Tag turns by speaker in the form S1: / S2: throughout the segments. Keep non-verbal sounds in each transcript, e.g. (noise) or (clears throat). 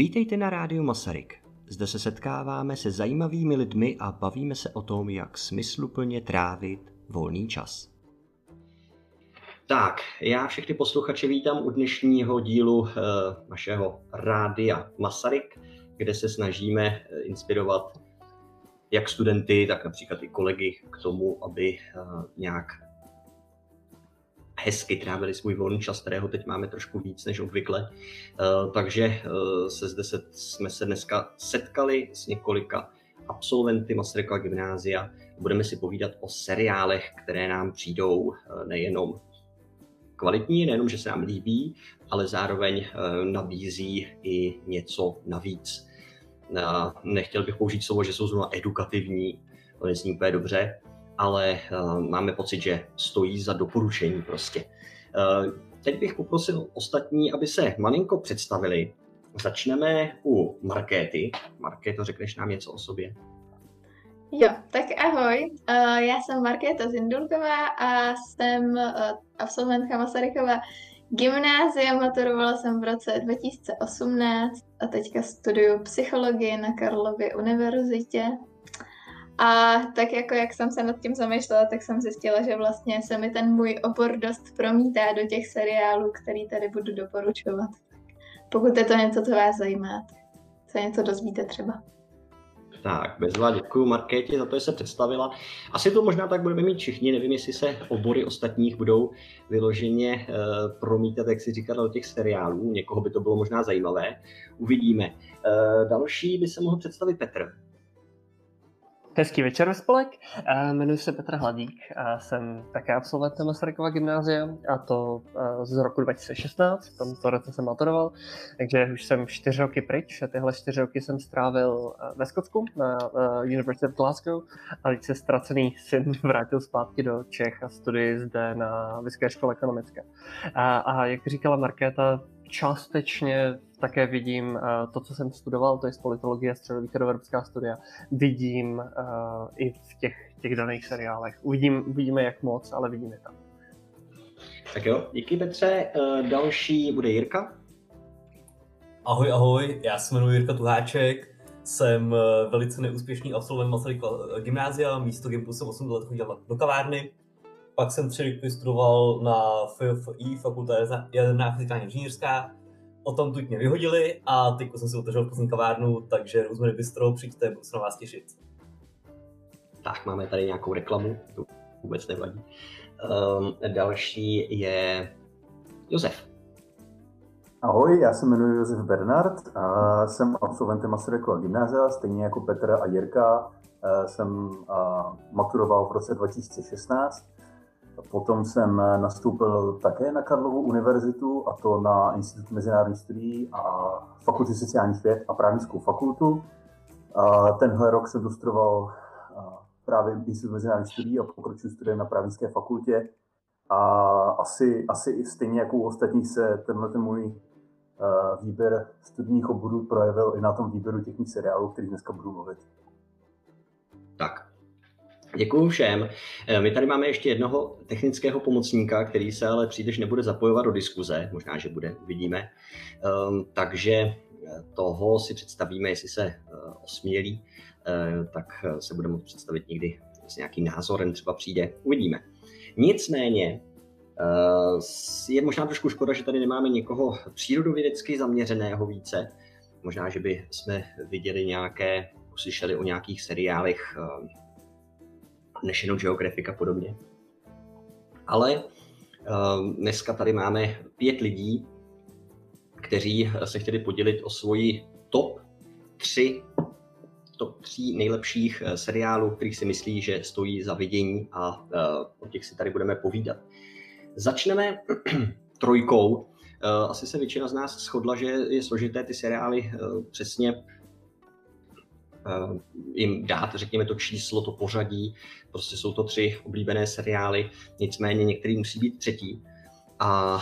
S1: Vítejte na Rádiu Masaryk. Zde se setkáváme se zajímavými lidmi a bavíme se o tom, jak smysluplně trávit volný čas. Tak, já všechny posluchače vítám u dnešního dílu e, našeho Rádia Masaryk, kde se snažíme eh, inspirovat jak studenty, tak například i kolegy k tomu, aby e, nějak hezky trávili svůj volný čas, kterého teď máme trošku víc než obvykle. Eh, takže eh, se zde se, jsme se dneska setkali s několika absolventy Masarykova gymnázia. Budeme si povídat o seriálech, které nám přijdou eh, nejenom kvalitní, nejenom, že se nám líbí, ale zároveň nabízí i něco navíc. Nechtěl bych použít slovo, že jsou zrovna edukativní, to nezní úplně dobře, ale uh, máme pocit, že stojí za doporučení prostě. Uh, teď bych poprosil ostatní, aby se malinko představili. Začneme u Markéty. Markéto, řekneš nám něco o sobě?
S2: Jo, tak ahoj, uh, já jsem Markéta Zindulková a jsem absolventka Masarykova gymnázia, maturovala jsem v roce 2018 a teďka studuju psychologii na Karlově univerzitě a tak jako jak jsem se nad tím zamýšlela, tak jsem zjistila, že vlastně se mi ten můj obor dost promítá do těch seriálů, který tady budu doporučovat. Pokud je to něco, co vás zajímá, se něco dozvíte třeba.
S1: Tak, bezva, děkuji Markétě za to, že se představila. Asi to možná tak budeme mít všichni, nevím, jestli se obory ostatních budou vyloženě uh, promítat, jak si říkal, do těch seriálů. Někoho by to bylo možná zajímavé. Uvidíme. Uh, další by se mohl představit Petr.
S3: Hezký večer ve spolek. Jmenuji se Petr Hladík a jsem také absolventem Masarykova gymnázia a to z roku 2016, v tomto roce jsem maturoval, takže už jsem čtyři roky pryč a tyhle čtyři roky jsem strávil ve Skotsku na University of Glasgow a teď se ztracený syn (laughs) vrátil zpátky do Čech a studii zde na Vysoké škole ekonomické. A, a jak říkala Markéta, částečně také vidím uh, to, co jsem studoval, to je politologie a středovýchodoevropská studia, vidím uh, i v těch, těch daných seriálech. Uvidím, uvidíme, jak moc, ale vidíme tam.
S1: Tak jo, díky Petře. Uh, další bude Jirka.
S4: Ahoj, ahoj, já se jmenuji Jirka Tuháček, jsem velice neúspěšný absolvent Masarykova gymnázia, místo Gimpu jsem 8 let chodil do kavárny, pak jsem tři roky studoval na FFI, fakulta jaderná fyzikální inženýrská, o tom tuď mě vyhodili a teď jsem si otevřel Plzní kavárnu, takže Rosemary Bistro, přijďte, budu se na vás těšit.
S1: Tak, máme tady nějakou reklamu, to vůbec nevadí. Um, další je Josef.
S5: Ahoj, já se jmenuji Josef Bernard a jsem absolventem Masarykova gymnázia, stejně jako Petr a Jirka. Jsem maturoval v roce 2016 Potom jsem nastoupil také na Karlovu univerzitu, a to na Institut mezinárodních studií a Fakulty sociálních věd a právnickou fakultu. A tenhle rok jsem dostudoval právě Institut mezinárodních studií a pokročil studiem na právnické fakultě. A asi, asi stejně jako u ostatních se tenhle ten můj výběr studijních oborů projevil i na tom výběru těch seriálů, o kterých dneska budu mluvit.
S1: Tak, Děkuji všem. Eh, my tady máme ještě jednoho technického pomocníka, který se ale příliš nebude zapojovat do diskuze, možná, že bude, uvidíme. Um, takže eh, toho si představíme, jestli se uh, osmělí, tak se budeme moct představit někdy s nějakým názorem třeba přijde, uvidíme. Nicméně je možná trošku škoda, že tady nemáme někoho přírodovědecky zaměřeného více. Možná, že by jsme viděli nějaké, uslyšeli o nějakých seriálech National Geographic a podobně. Ale uh, dneska tady máme pět lidí, kteří se chtěli podělit o svoji top 3 top 3 nejlepších eh, seriálů, kterých si myslí, že stojí za vidění a uh, o těch si tady budeme povídat. Začneme (clears throat) trojkou. Uh, asi se většina z nás shodla, že je složité ty seriály přesně Eh, jim dát, řekněme, to číslo, to pořadí. Prostě jsou to tři oblíbené seriály, nicméně některý musí být třetí. A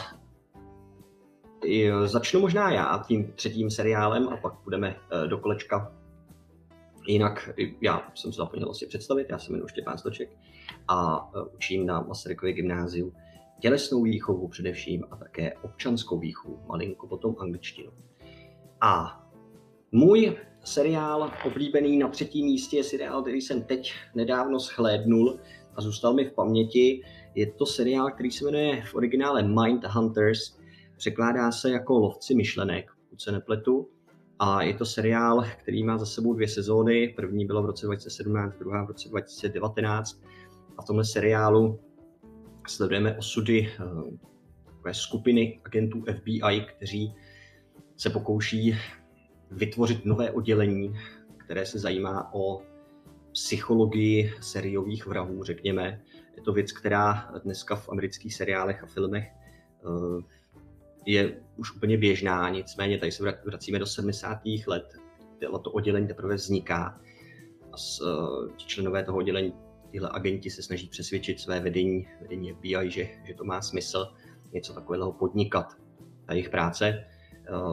S1: začnu možná já tím třetím seriálem a pak budeme eh, do kolečka. Jinak já jsem se zapomněl vlastně představit, já se jmenuji Štěpán Stoček a eh, učím na Masarykově gymnáziu tělesnou výchovu především a také občanskou výchovu, malinko potom angličtinu. A Můj seriál oblíbený na třetím místě je seriál, který jsem teď nedávno schlédnul a zůstal mi v paměti. Je to seriál, který se jmenuje v originále Mind Hunters. Překládá se jako Lovci myšlenek, pokud se nepletu. A je to seriál, který má za sebou dvě sezóny. První byla v roce 2017, druhá v roce 2019. A v tomhle seriálu sledujeme osudy eh, skupiny agentů FBI, kteří se pokouší vytvořit nové oddělení, které se zajímá o psychologii seriových vrahů, řekněme. Je to věc, která dneska v amerických seriálech a filmech eh, je už úplně běžná, nicméně tady se vracíme do 70. let, to oddělení teprve vzniká a eh, členové toho oddělení, tyhle agenti se snaží přesvědčit své vedení, vedení FBI, že, že to má smysl něco takového podnikat. Ta jejich práce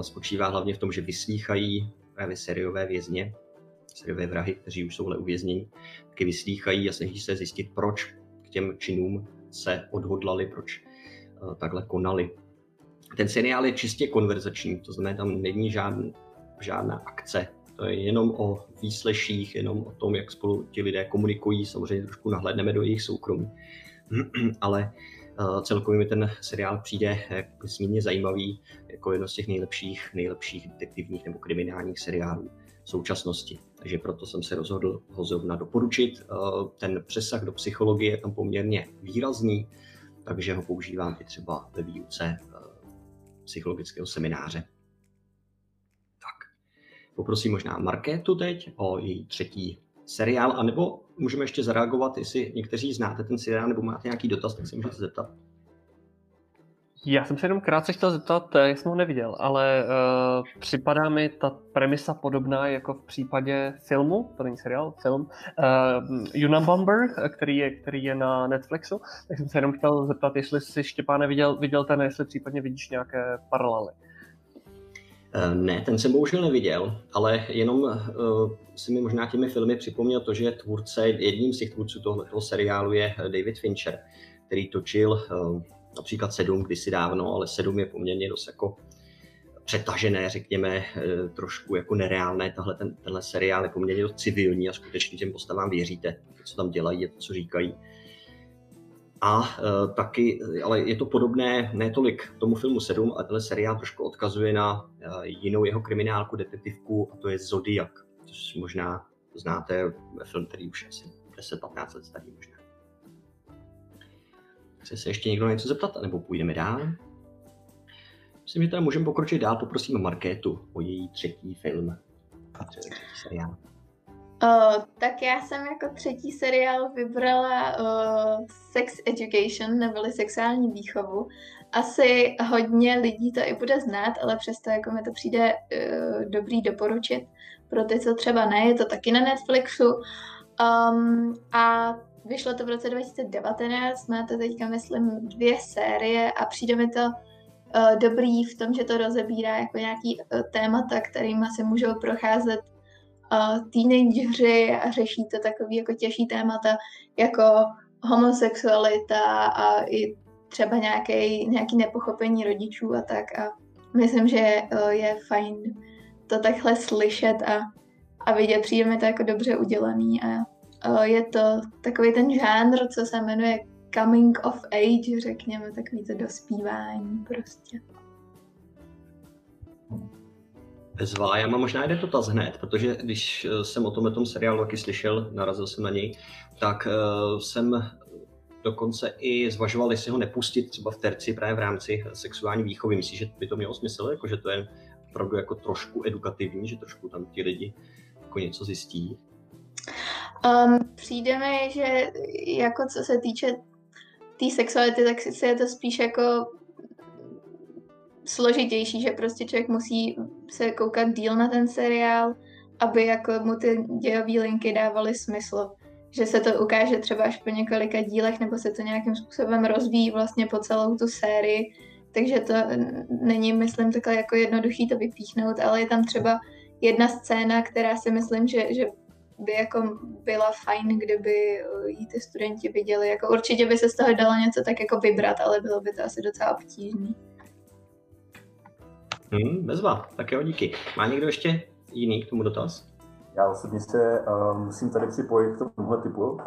S1: spočívá hlavně v tom, že vyslýchají právě seriové vězně, seriové vrahy, kteří už jsou uvězněni, taky vyslýchají a snaží se zjistit, proč k těm činům se odhodlali, proč uh, takhle konali. Ten seriál je čistě konverzační, to znamená, tam není žádný, žádná akce, to je jenom o výsleších, jenom o tom, jak spolu ti lidé komunikují, samozřejmě trošku nahlédneme do jejich soukromí, (clears throat) ale uh, celkově mi ten seriál přijde nesmírně zajímavý, jako jedno z těch nejlepších, nejlepších detektivních nebo kriminálních seriálů v současnosti. Takže proto jsem se rozhodl ho zrovna doporučit. Ten přesah do psychologie je tam poměrně výrazný, takže ho používám i třeba ve výuce uh, psychologického semináře. Poprosím možná Markétu teď o její třetí seriál, anebo můžeme ještě zareagovat, jestli někteří znáte ten seriál, nebo máte nějaký dotaz, tak se můžete zeptat.
S3: Já jsem se jenom krátce chtěl zeptat, jak jsem ho neviděl, ale uh, připadá mi ta premisa podobná jako v případě filmu, to není seriál, film, uh, Unabomber, který je, který je na Netflixu, tak jsem se jenom chtěl zeptat, jestli si Štěpáne viděl, viděl ten, jestli případně vidíš nějaké paralely.
S1: Eh, ne, ten jsem bohužel neviděl, ale jenom uh, si mi možná těmi filmy připomněl to, že tvůrce, jedním z těch tvůrců tohoto seriálu je David Fincher, který točil uh, například Sedm kdysi dávno, ale Sedm je poměrně dost jako přetažené, řekněme, uh, trošku jako nereálné. Tahle, ten, tenhle seriál je poměrně dost civilní a skutečně těm postavám věříte, co tam dělají a to, co říkají. A uh, taky, ale je to podobné ne tolik tomu filmu 7, ale tenhle seriál trošku odkazuje na uh, jinou jeho kriminálku, detektivku, a to je Zodiak, což možná znáte, film, který už asi 10-15 let starý možná. Chce se ještě někdo něco zeptat, nebo půjdeme dál? Myslím, že teda můžeme pokročit dál, poprosím Markétu o její třetí film. Třetí seriál.
S2: Uh, tak já jsem jako třetí seriál vybrala uh, Sex Education, neboli sexuální výchovu. Asi hodně lidí to i bude znát, ale přesto jako mi to přijde uh, dobrý doporučit pro ty, co třeba ne, je to taky na Netflixu. Um, a vyšlo to v roce 2019, má to teďka, myslím, dvě série a přijde mi to uh, dobrý v tom, že to rozebírá jako nějaký uh, témata, kterými se můžou procházet uh, teenageři a řeší to takový jako těžší témata jako homosexualita a i třeba nějaký, nějaký nepochopení rodičů a tak a myslím, že uh, je fajn to takhle slyšet a, a vidět, přijde mi to jako dobře udělaný a uh, je to takový ten žánr, co se jmenuje coming of age, řekněme, takový to dospívání prostě.
S1: Bezvá, já mám možná jeden dotaz hned, protože když eh, jsem o tomhle tom seriálu taky slyšel, narazil jsem na něj, tak uh, jsem dokonce i zvažoval, jestli ho nepustit třeba v terci právě v rámci sexuální výchovy. Myslíš, že by to mělo smysl, jako, že to je opravdu jako trošku edukativní, že trošku tam ti lidi jako něco zjistí?
S2: Um, přijde mi, že jako co se týče té tý sexuality, tak si je to spíš jako složitější, že prostě člověk musí se koukat díl na ten seriál, aby jako mu ty dějové linky dávaly smysl. Že se to ukáže třeba až po několika dílech, nebo se to nějakým způsobem rozvíjí vlastně po celou tu sérii. Takže to není, myslím, takhle jako jednoduchý to vypíchnout, ale je tam třeba jedna scéna, která si myslím, že, že by jako byla fajn, kdyby ji ty studenti viděli. Jako určitě by se z toho dalo něco tak jako vybrat, ale bylo by to asi docela obtížné.
S1: Hmm, bezva, tak jo, díky. Má někdo ještě jiný k tomu dotaz?
S5: Já osobně se uh, musím tady připojit k tomuhle typu, uh,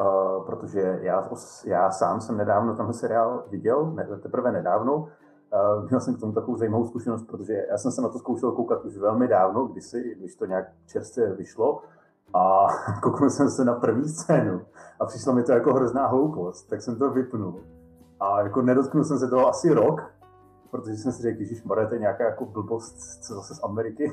S5: protože já, já sám jsem nedávno tenhle seriál viděl, ne, teprve nedávno. Uh, měl jsem k tomu takovou zajímavou zkušenost, protože já jsem se na to zkoušel koukat už velmi dávno, kdysi, když to nějak čerstvě vyšlo. A (laughs) kouknul jsem se na první scénu a přišlo mi to jako hrozná hloupost, tak jsem to vypnul. A jako nedotknul jsem se toho asi rok, protože jsem si řekl, že to je nějaká jako blbost, co zase z Ameriky.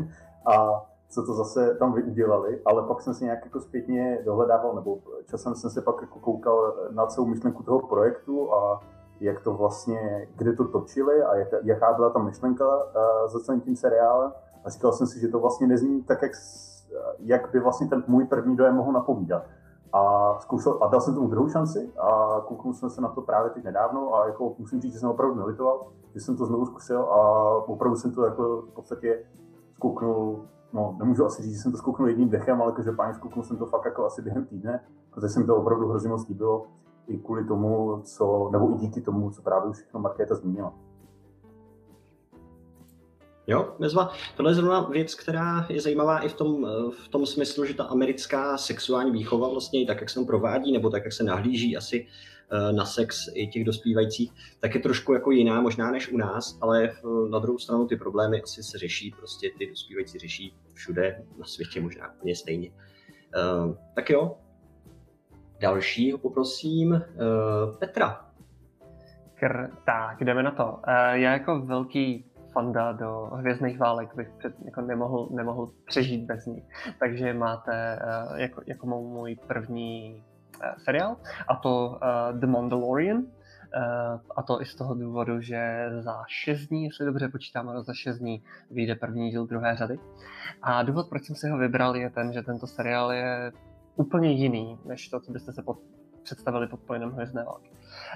S5: (laughs) a co to zase tam udělali, ale pak jsem si nějak jako zpětně dohledával, nebo časem jsem se pak jako koukal na celou myšlenku toho projektu a jak to vlastně, kde to točili a jak, jaká byla ta myšlenka uh, za celým tím seriálem. A říkal jsem si, že to vlastně nezní tak, jak, jak by vlastně ten můj první dojem mohl napovídat. A, zkoušel, a dal jsem tomu druhou šanci a kouknul jsem se na to právě teď nedávno a jako musím říct, že jsem opravdu nelitoval, že jsem to znovu zkusil a opravdu jsem to jako v podstatě zkouknul no, nemůžu asi říct, že jsem to zkouknul jedním dechem, ale každopádně zkouknul jsem to fakt jako asi během týdne, protože se mi to opravdu hrozně moc líbilo i kvůli tomu, co, nebo i díky tomu, co právě už všechno Markéta zmínila.
S1: Jo, nezva. Tohle je zrovna věc, která je zajímavá i v tom, v tom smyslu, že ta americká sexuální výchova vlastně tak, jak se tam provádí, nebo tak, jak se nahlíží asi Eh, na sex i těch dospívajících, tak je trošku jako jiná možná než u nás, ale eh, na druhou stranu ty problémy asi se řeší, prostě ty dospívající řeší všude na světě možná úplně stejně. Tak jo, dalšího poprosím Petra.
S3: Kr- tak, jdeme na to. Já jako velký fanda do Hvězdných válek bych před, jako nemohl, nemohl přežít bez nich. Takže máte uh, jako, jako můj první Eh, seriál, a to uh, The Mandalorian. Uh, a to i z toho důvodu, že za 6 dní, jestli dobře počítáme, za 6 dní vyjde první díl druhé řady. A důvod, proč jsem si ho vybral, je ten, že tento seriál je úplně jiný, než to, co byste se pod, představili pod pojmem Hvězdné války.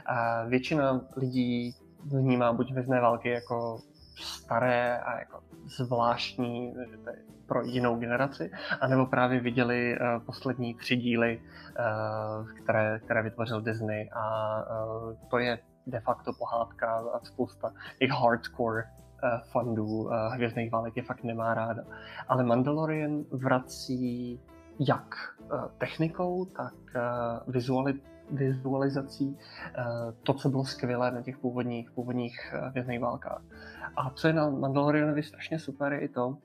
S3: A většina lidí vnímá buď Hvězdné války jako staré a jako zvláštní, že to je pro jinou generaci, anebo právě viděli uh, poslední tři díly, uh, které, které vytvořil Disney a uh, to je de facto pohádka a spousta těch hardcore fandů Hvězdných válek je fakt nemá ráda. Ale Mandalorian vrací jak technikou, tak uh, vizuali, vizualizací uh, to, co bylo skvělé na těch původních, původních uh, Hvězdných válkách. A co je na Mandalorianovi strašně super, je i to,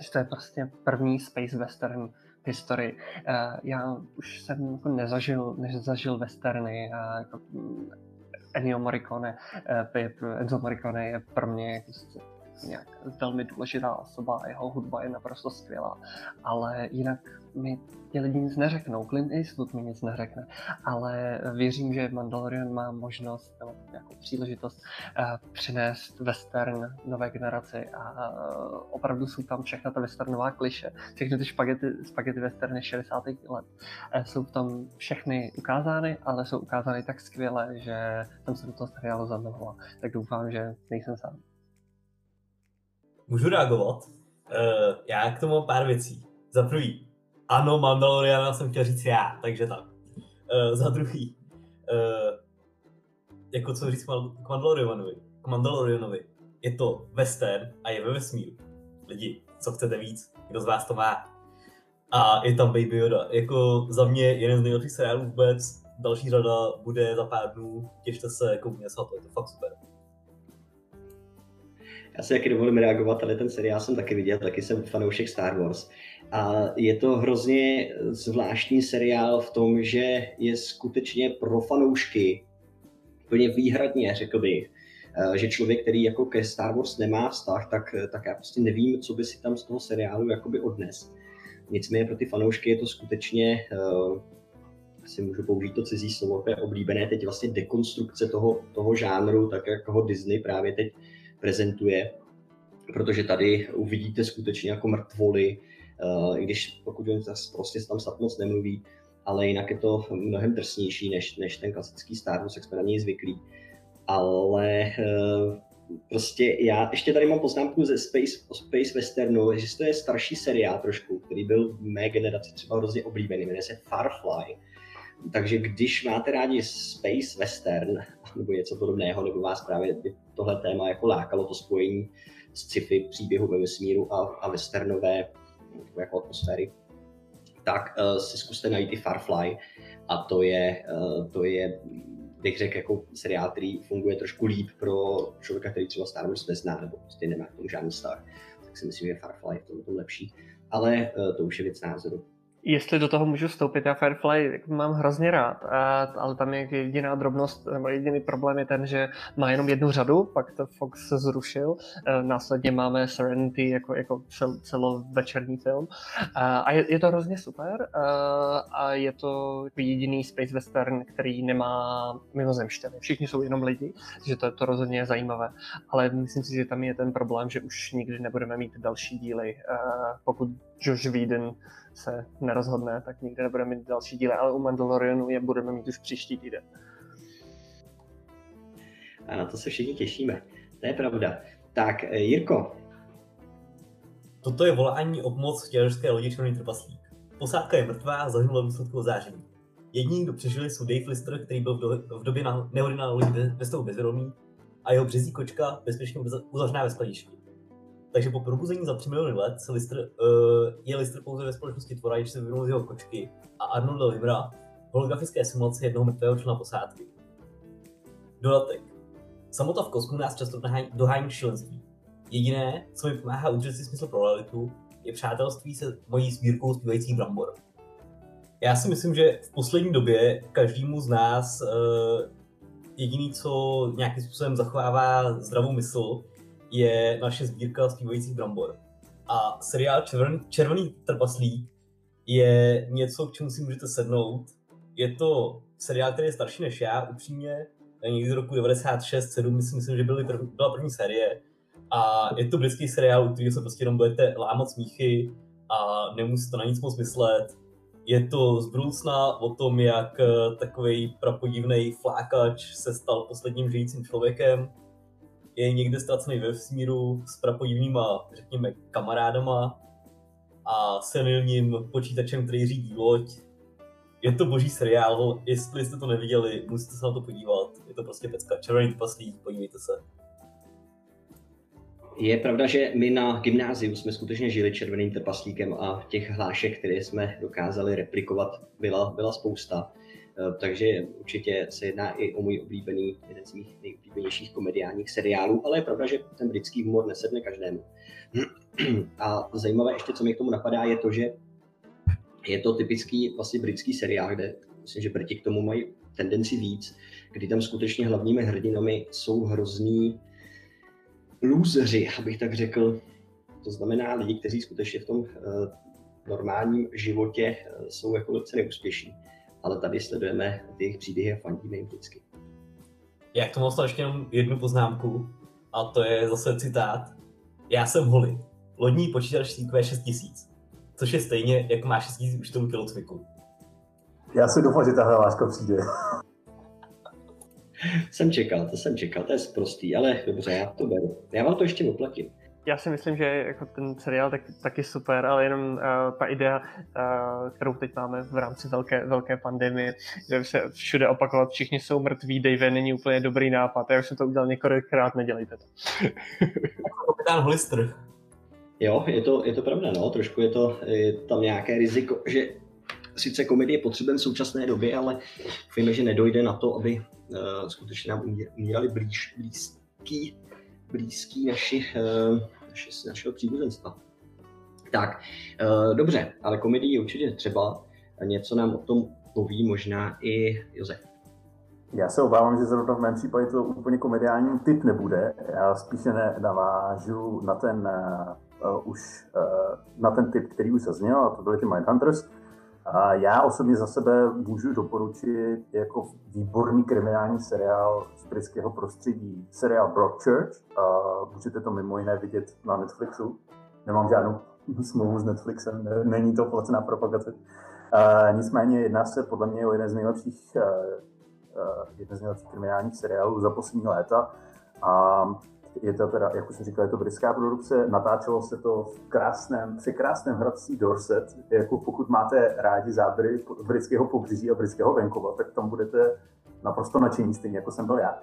S3: že to je prostě první space western v historii. Uh, já už jsem jako nezažil, nezažil westerny, jako mm, Ennio Morricone, Enzo Morricone je pro mě jako nějak velmi důležitá osoba a jeho hudba je naprosto skvělá. Ale jinak mi ti lidi nic neřeknou, Clint Eastwood mi nic neřekne, ale věřím, že Mandalorian má možnost nebo nějakou příležitost uh, přinést western nové generaci a uh, opravdu jsou tam všechna ta westernová kliše, všechny ty špagety, špagety westerny 60. let. Uh, jsou tam všechny ukázány, ale jsou ukázány tak skvěle, že jsem se do toho seriálu zamiloval. Tak doufám, že nejsem sám.
S4: Můžu reagovat? Uh, já k tomu mám pár věcí. Za prvý, ano, Mandaloriana jsem chtěl říct já, takže tak. Uh, za druhý, uh, jako co říct k Mandalorianovi. K Mandalorianovi. Je to western a je ve vesmíru. Lidi, co chcete víc? Kdo z vás to má? A je tam Baby Yoda. Jako za mě jeden z nejlepších seriálů vůbec. Další řada bude za pár dnů. Těšte se, koukněte se to, je to fakt super.
S1: Já si taky dovolím reagovat, ale ten seriál jsem taky viděl, taky jsem fanoušek Star Wars. A je to hrozně zvláštní seriál v tom, že je skutečně pro fanoušky úplně výhradně, řekl bych, eh, že člověk, který jako ke Star Wars nemá vztah, tak, tak já prostě nevím, co by si tam z toho seriálu jakoby odnes. Nicméně pro ty fanoušky je to skutečně, uh, asi můžu použít to cizí slovo, je oblíbené teď vlastně dekonstrukce toho, toho žánru, tak jak ho Disney právě teď prezentuje, protože tady uvidíte skutečně jako mrtvoly, uh, i když pokud oni prostě tam snad nemluví, ale jinak je to mnohem drsnější než, než ten klasický Star Wars, jak jsme na něj zvyklí. Ale uh, prostě já ještě tady mám poznámku ze Space, Space Westernu, že to je starší seriál trošku, který byl v mé generaci třeba hrozně oblíbený, jmenuje se Farfly. Takže když máte rádi Space Western nebo něco podobného, nebo vás právě tohle téma jako lákalo to spojení z sci-fi příběhu ve vesmíru a, a westernové jako atmosféry, tak uh, si zkuste najít i Farfly a to je, uh, to je bych řekl, jako seriál, který funguje trošku líp pro člověka, který třeba Star Wars nezná, nebo prostě nemá k tomu žádný vztah, tak si myslím, že Farfly je v tom lepší. Ale uh, to už je věc názoru.
S3: Jestli do toho můžu vstoupit, já Firefly mám hrozně rád, a, ale tam je jediná drobnost, nebo jediný problém je ten, že má jenom jednu řadu, pak to Fox zrušil, e, následně máme Serenity jako, jako cel, celovečerní film. A, a je, je to hrozně super a, a je to jediný space western, který nemá mimozemštěny. Všichni jsou jenom lidi, že to, to rozhodně je zajímavé, ale myslím si, že tam je ten problém, že už nikdy nebudeme mít další díly, pokud Josh Whedon se nerozhodne, tak nikdy nebudeme mít další díly, ale u Mandalorianu je budeme mít už příští týden.
S1: A na to se všichni těšíme. To je pravda. Tak, eh, Jirko.
S4: Toto je volání o pomoc těžké lodi Červený trpaslík. Posádka je mrtvá a zahynula v důsledku záření. Jediní, kdo přežili, jsou Dave Lister, který byl v, do, v době na, nehody na lodi ve stavu bezvědomí, a jeho březí kočka bezpečně uzavřená ve skladišti. Takže po probuzení za 3 miliony let se Lister, uh, je Lister pouze ve společnosti tvora, když se vyvinul z jeho kočky a Arnolda Limra holografické simulace jednoho mrtvého člena posádky. Dodatek. Samota v kosmu nás často dohání šílenství. Jediné, co mi pomáhá udržet si smysl pro realitu, je přátelství se mojí sbírkou zpívajících brambor. Já si myslím, že v poslední době každému z nás uh, jediný, co nějakým způsobem zachovává zdravou mysl, je naše sbírka zpívajících brambor. A seriál Červený, Červený trpaslík je něco, k čemu si můžete sednout. Je to seriál, který je starší než já, upřímně, někdy z roku 96, 7, myslím, myslím že byly byla první série. A je to britský seriál, u kterého se prostě jenom budete lámat smíchy a nemusíte na nic moc myslet. Je to z budoucna o tom, jak eh, takový prapodivný flákač se stal posledním žijícím člověkem je někde ztracený ve vesmíru s prapodivnýma, řekněme, kamarádama a senilním počítačem, který řídí loď. Je to boží seriál, jestli jste to neviděli, musíte se na to podívat. Je to prostě pecka. Červený paslík, podívejte se.
S1: Je pravda, že my na gymnáziu jsme skutečně žili červeným trpaslíkem a těch hlášek, které jsme dokázali replikovat, byla, byla spousta. Eh, takže určitě se jedná i o můj oblíbený, jeden z mých nejoblíbenějších komediálních seriálů, ale je pravda, že ten britský humor nesedne každému. (clears throat) A zajímavé ještě, co mi k tomu napadá, je to, že je to typický vlastně britský seriál, kde myslím, že Briti k tomu mají tendenci víc, kdy tam skutečně hlavními hrdinami jsou hrozný lůzři, abych tak řekl. To znamená lidi, kteří skutečně v tom uh, normálním životě uh, jsou jako velice neúspěšní ale tady sledujeme ty jejich příběhy a fandíme jim vždycky.
S4: Já k tomu mám ještě jenom jednu poznámku, a to je zase citát. Já jsem Holly, lodní počítač CQ 6000, což je stejně, jako má 6000 učitelů kilocviku.
S5: Já si doufám, že tahle láska přijde.
S1: jsem čekal, to jsem čekal, to je prostý, ale dobře, já to beru. Já vám to ještě oplatím
S3: já si myslím, že jako ten seriál tak, taky super, ale jenom uh, ta idea, uh, kterou teď máme v rámci velké, velké pandemie, že se všude opakovat, všichni jsou mrtví, Dave není úplně dobrý nápad. Já už jsem to udělal několikrát, nedělejte to.
S4: Kapitán Holister.
S1: Jo, je to, je to pravda, no, trošku je to je tam nějaké riziko, že sice komedie potřebujeme v současné době, ale víme, že nedojde na to, aby uh, skutečně nám umírali blíž, blízký blízký naši, eh, naši, našeho příbuzenstva. Tak, eh, dobře, ale komedii určitě třeba. Něco nám o tom poví možná i Josef.
S5: Já se obávám, že zrovna v mém případě to úplně komediální typ nebude. Já spíše navážu na ten, uh, už, uh, na ten typ, který už zazněl, a to byly ty Mindhunters. A já osobně za sebe můžu doporučit jako výborný kriminální seriál z britského prostředí, seriál Broadchurch. A můžete to mimo jiné vidět na Netflixu. Nemám žádnou smlouvu s Netflixem, není to placená propagace. A nicméně jedná se podle mě o jeden z nejlepších, uh, uh, jeden z nejlepších kriminálních seriálů za poslední léta. A je to teda, jak už jsem říkal, je to britská produkce, natáčelo se to v krásném, překrásném hradcí Dorset. Jako pokud máte rádi záběry britského pobřeží a britského venkova, tak tam budete naprosto nadšení, stejně jako jsem byl já.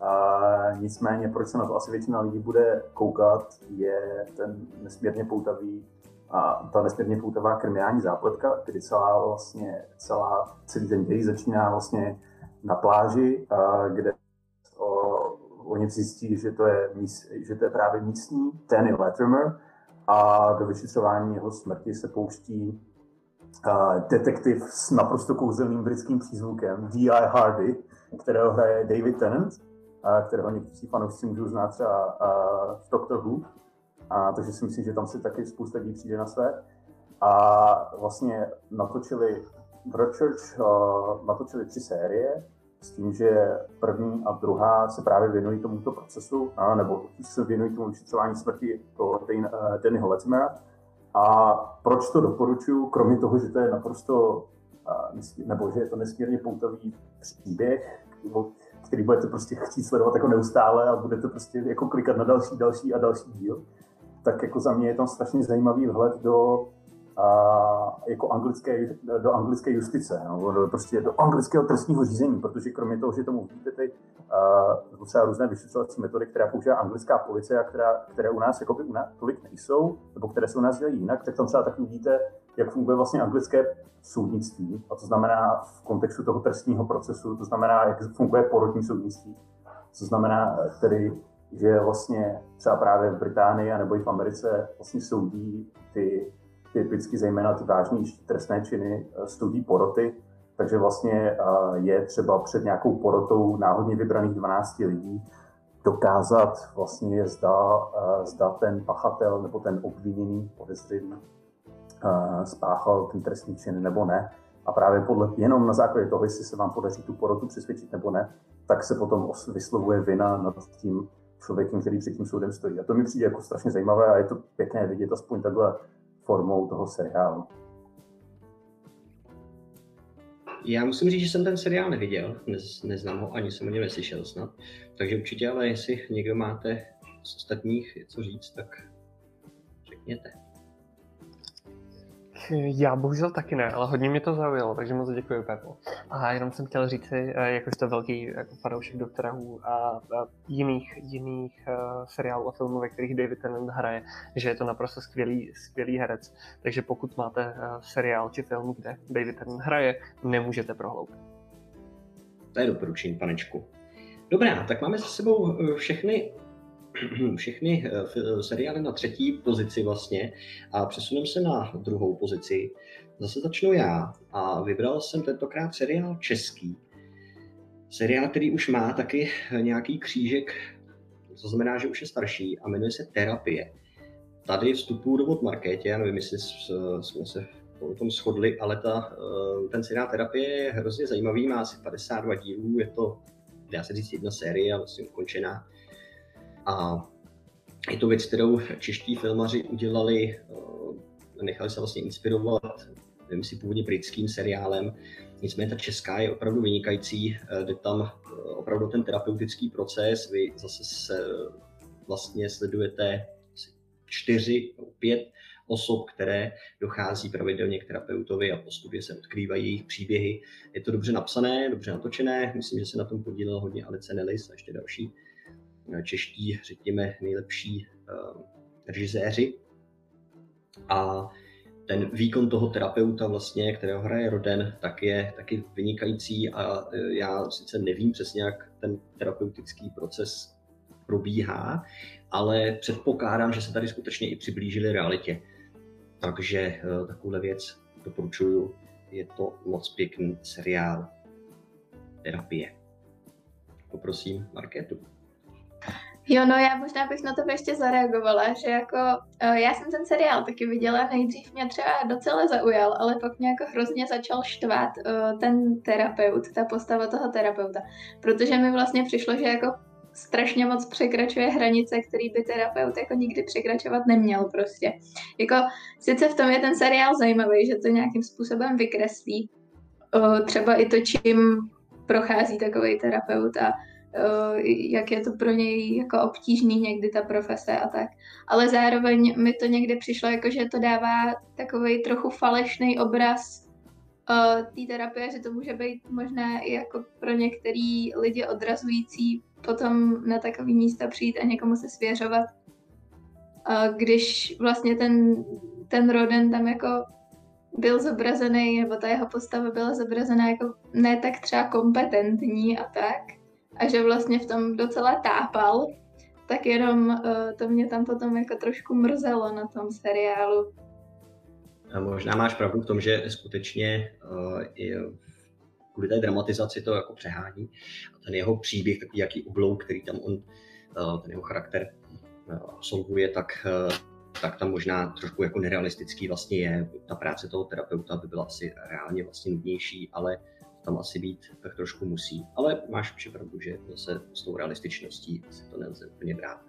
S5: A nicméně, proč se na to asi většina lidí bude koukat, je ten nesmírně poutavý a ta nesmírně poutavá kriminální zápletka, kdy celá vlastně, celá, celý ten děj začíná vlastně na pláži, kde oni zjistí, že to, je, že to je právě místní Danny Latimer a do vyšetřování jeho smrti se pouští uh, detektiv s naprosto kouzelným britským přízvukem D.I. Hardy, kterého hraje David Tennant, uh, kterého někteří fanoušci můžou znát třeba uh, v Doctor Who. A, takže si myslím, že tam si taky spousta lidí přijde na své. A vlastně natočili Broadchurch uh, natočili tři série, s tím, že první a druhá se právě věnují tomuto procesu, a, nebo se věnují tomu vyšetřování smrti toho Dannyho Letimera. A proč to doporučuji, kromě toho, že to je naprosto, nebo že je to nesmírně poutavý příběh, který budete prostě chtít sledovat jako neustále a budete prostě jako klikat na další, další a další díl, tak jako za mě je tam strašně zajímavý vhled do a jako anglické, do anglické justice, no, do, prostě do anglického trestního řízení, protože kromě toho, že tomu vidíte ty uh, třeba různé vyšetřovací metody, které používá anglická policie a která, které u nás jako u nás tolik nejsou, nebo které se u nás dělají jinak, tak tam třeba taky vidíte, jak funguje vlastně anglické soudnictví, a to znamená v kontextu toho trestního procesu, to znamená, jak funguje porotní soudnictví, co znamená tedy, že vlastně třeba právě v Británii nebo i v Americe vlastně soudí ty typicky zejména ty vážnější trestné činy eh, studí poroty, takže vlastně eh, je třeba před nějakou porotou náhodně vybraných 12 lidí dokázat vlastně zda, eh, zda ten pachatel nebo ten obviněný podezřelý spáchal ten trestný čin nebo ne. A právě podle, jenom na základě toho, jestli se vám podaří tu porotu přesvědčit nebo ne, tak se potom vyslovuje vina nad tím člověkem, který před tím soudem stojí. A to mi přijde jako strašně zajímavé a je to pěkné vidět aspoň takhle formou toho seriálu.
S1: Já musím říct, že jsem ten seriál neviděl, Nez, neznám ho, ani jsem o něm neslyšel snad. Takže určitě, ale jestli někdo máte z ostatních co říct, tak řekněte.
S3: Já bohužel taky ne, ale hodně mě to zaujalo, takže moc děkuji, Pepo. A jenom jsem chtěl říct si, eh, jakožto velký jako fanoušek Doktora Who a, a jiných, jiných uh, seriálů a filmů, ve kterých David Tennant hraje, že je to naprosto skvělý, skvělý herec. Takže pokud máte uh, seriál či film, kde David Tennant hraje, nemůžete prohloubit.
S1: To je doporučení, panečku. Dobrá, tak máme za sebou všechny (clears throat) všechny eh, seriály na třetí pozici vlastně a přesuneme se na druhou pozici. Zase začnu já a vybral jsem tentokrát seriál český. Seriál, který už má taky nějaký křížek, to znamená, že už je starší a jmenuje se Terapie. Tady vstupuju do od Markétě, já nevím, jestli jsme se o tom shodli, ale ta, eh, ten seriál Terapie je hrozně zajímavý, má asi 52 dílů, je to, dá se říct, jedna série, vlastně ukončená. A je to věc, kterou čeští filmaři udělali, eh, nechali se vlastně inspirovat, nevím si původně britským seriálem, nicméně ta česká je opravdu vynikající, eh, jde tam eh, opravdu ten terapeutický proces, vy zase se vlastně sledujete čtyři, pět osob, které dochází pravidelně k terapeutovi a postupně se odkrývají jejich příběhy. Je to dobře napsané, dobře natočené, myslím, že se na tom podílel hodně Alice Nellis a ještě další čeští, řekněme, nejlepší uh, režiséři. A ten výkon toho terapeuta vlastně, kterého hraje Roden, tak je taky vynikající a eh, já sice nevím přesně, jak ten terapeutický proces probíhá, ale předpokládám, že se tady skutečně i přiblížili realitě. Takže uh, takovouhle věc doporučuju. Je to moc pěkný seriál terapie. Poprosím Marketu.
S2: Jo, no já možná bych na to ještě zareagovala, že jako uh, já jsem ten seriál taky viděla, nejdřív mě třeba docela zaujal, ale pak mě jako hrozně začal štvát uh, ten terapeut, ta postava toho terapeuta, protože mi vlastně přišlo, že jako strašně moc překračuje hranice, který by terapeut jako nikdy překračovat neměl prostě. Jako sice v tom je ten seriál zajímavý, že to nějakým způsobem vykreslí, uh, třeba i to, čím prochází takový terapeut a jak je to pro něj jako obtížný někdy ta profese a tak. Ale zároveň mi to někde přišlo, jako že to dává takový trochu falešný obraz uh, té terapie, že to může být možná i jako pro některý lidi odrazující potom na takový místa přijít a někomu se svěřovat. Uh, když vlastně ten ten Roden tam jako byl zobrazený, nebo ta jeho postava byla zobrazená jako ne tak třeba kompetentní a tak, a že vlastně v tom docela tápal, tak jenom uh, to mě tam potom jako trošku mrzelo na tom seriálu.
S1: A možná máš pravdu v tom, že skutečně uh, i kvůli té dramatizaci to jako přehání. A ten jeho příběh, takový jaký ublouk, který tam on, uh, ten jeho charakter uh, absolvuje, tak uh, tak tam možná trošku jako nerealistický vlastně je. Ta práce toho terapeuta by byla asi reálně vlastně nudnější, ale tam asi být tak trošku musí. Ale máš určitě pravdu, že zase s tou realističností asi to nelze úplně brát.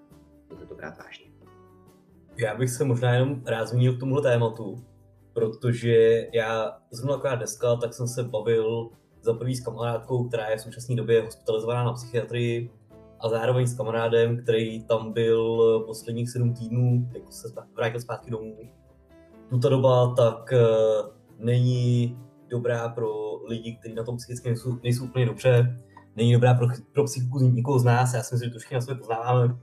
S1: Nelze to brát vážně.
S4: Já bych se možná jenom rád zmínil k tomuhle tématu, protože já zrovna akorát dneska, tak jsem se bavil za první s kamarádkou, která je v současné době hospitalizovaná na psychiatrii a zároveň s kamarádem, který tam byl posledních sedm týdnů, jako se vrátil zpátky domů. Tuto doba tak uh, není dobrá pro lidi, kteří na tom psychicky nejsou, nejsou úplně dobře, není dobrá pro, pro psychiku nikoho z nás, já si myslím, že to všichni na sebe poznáváme,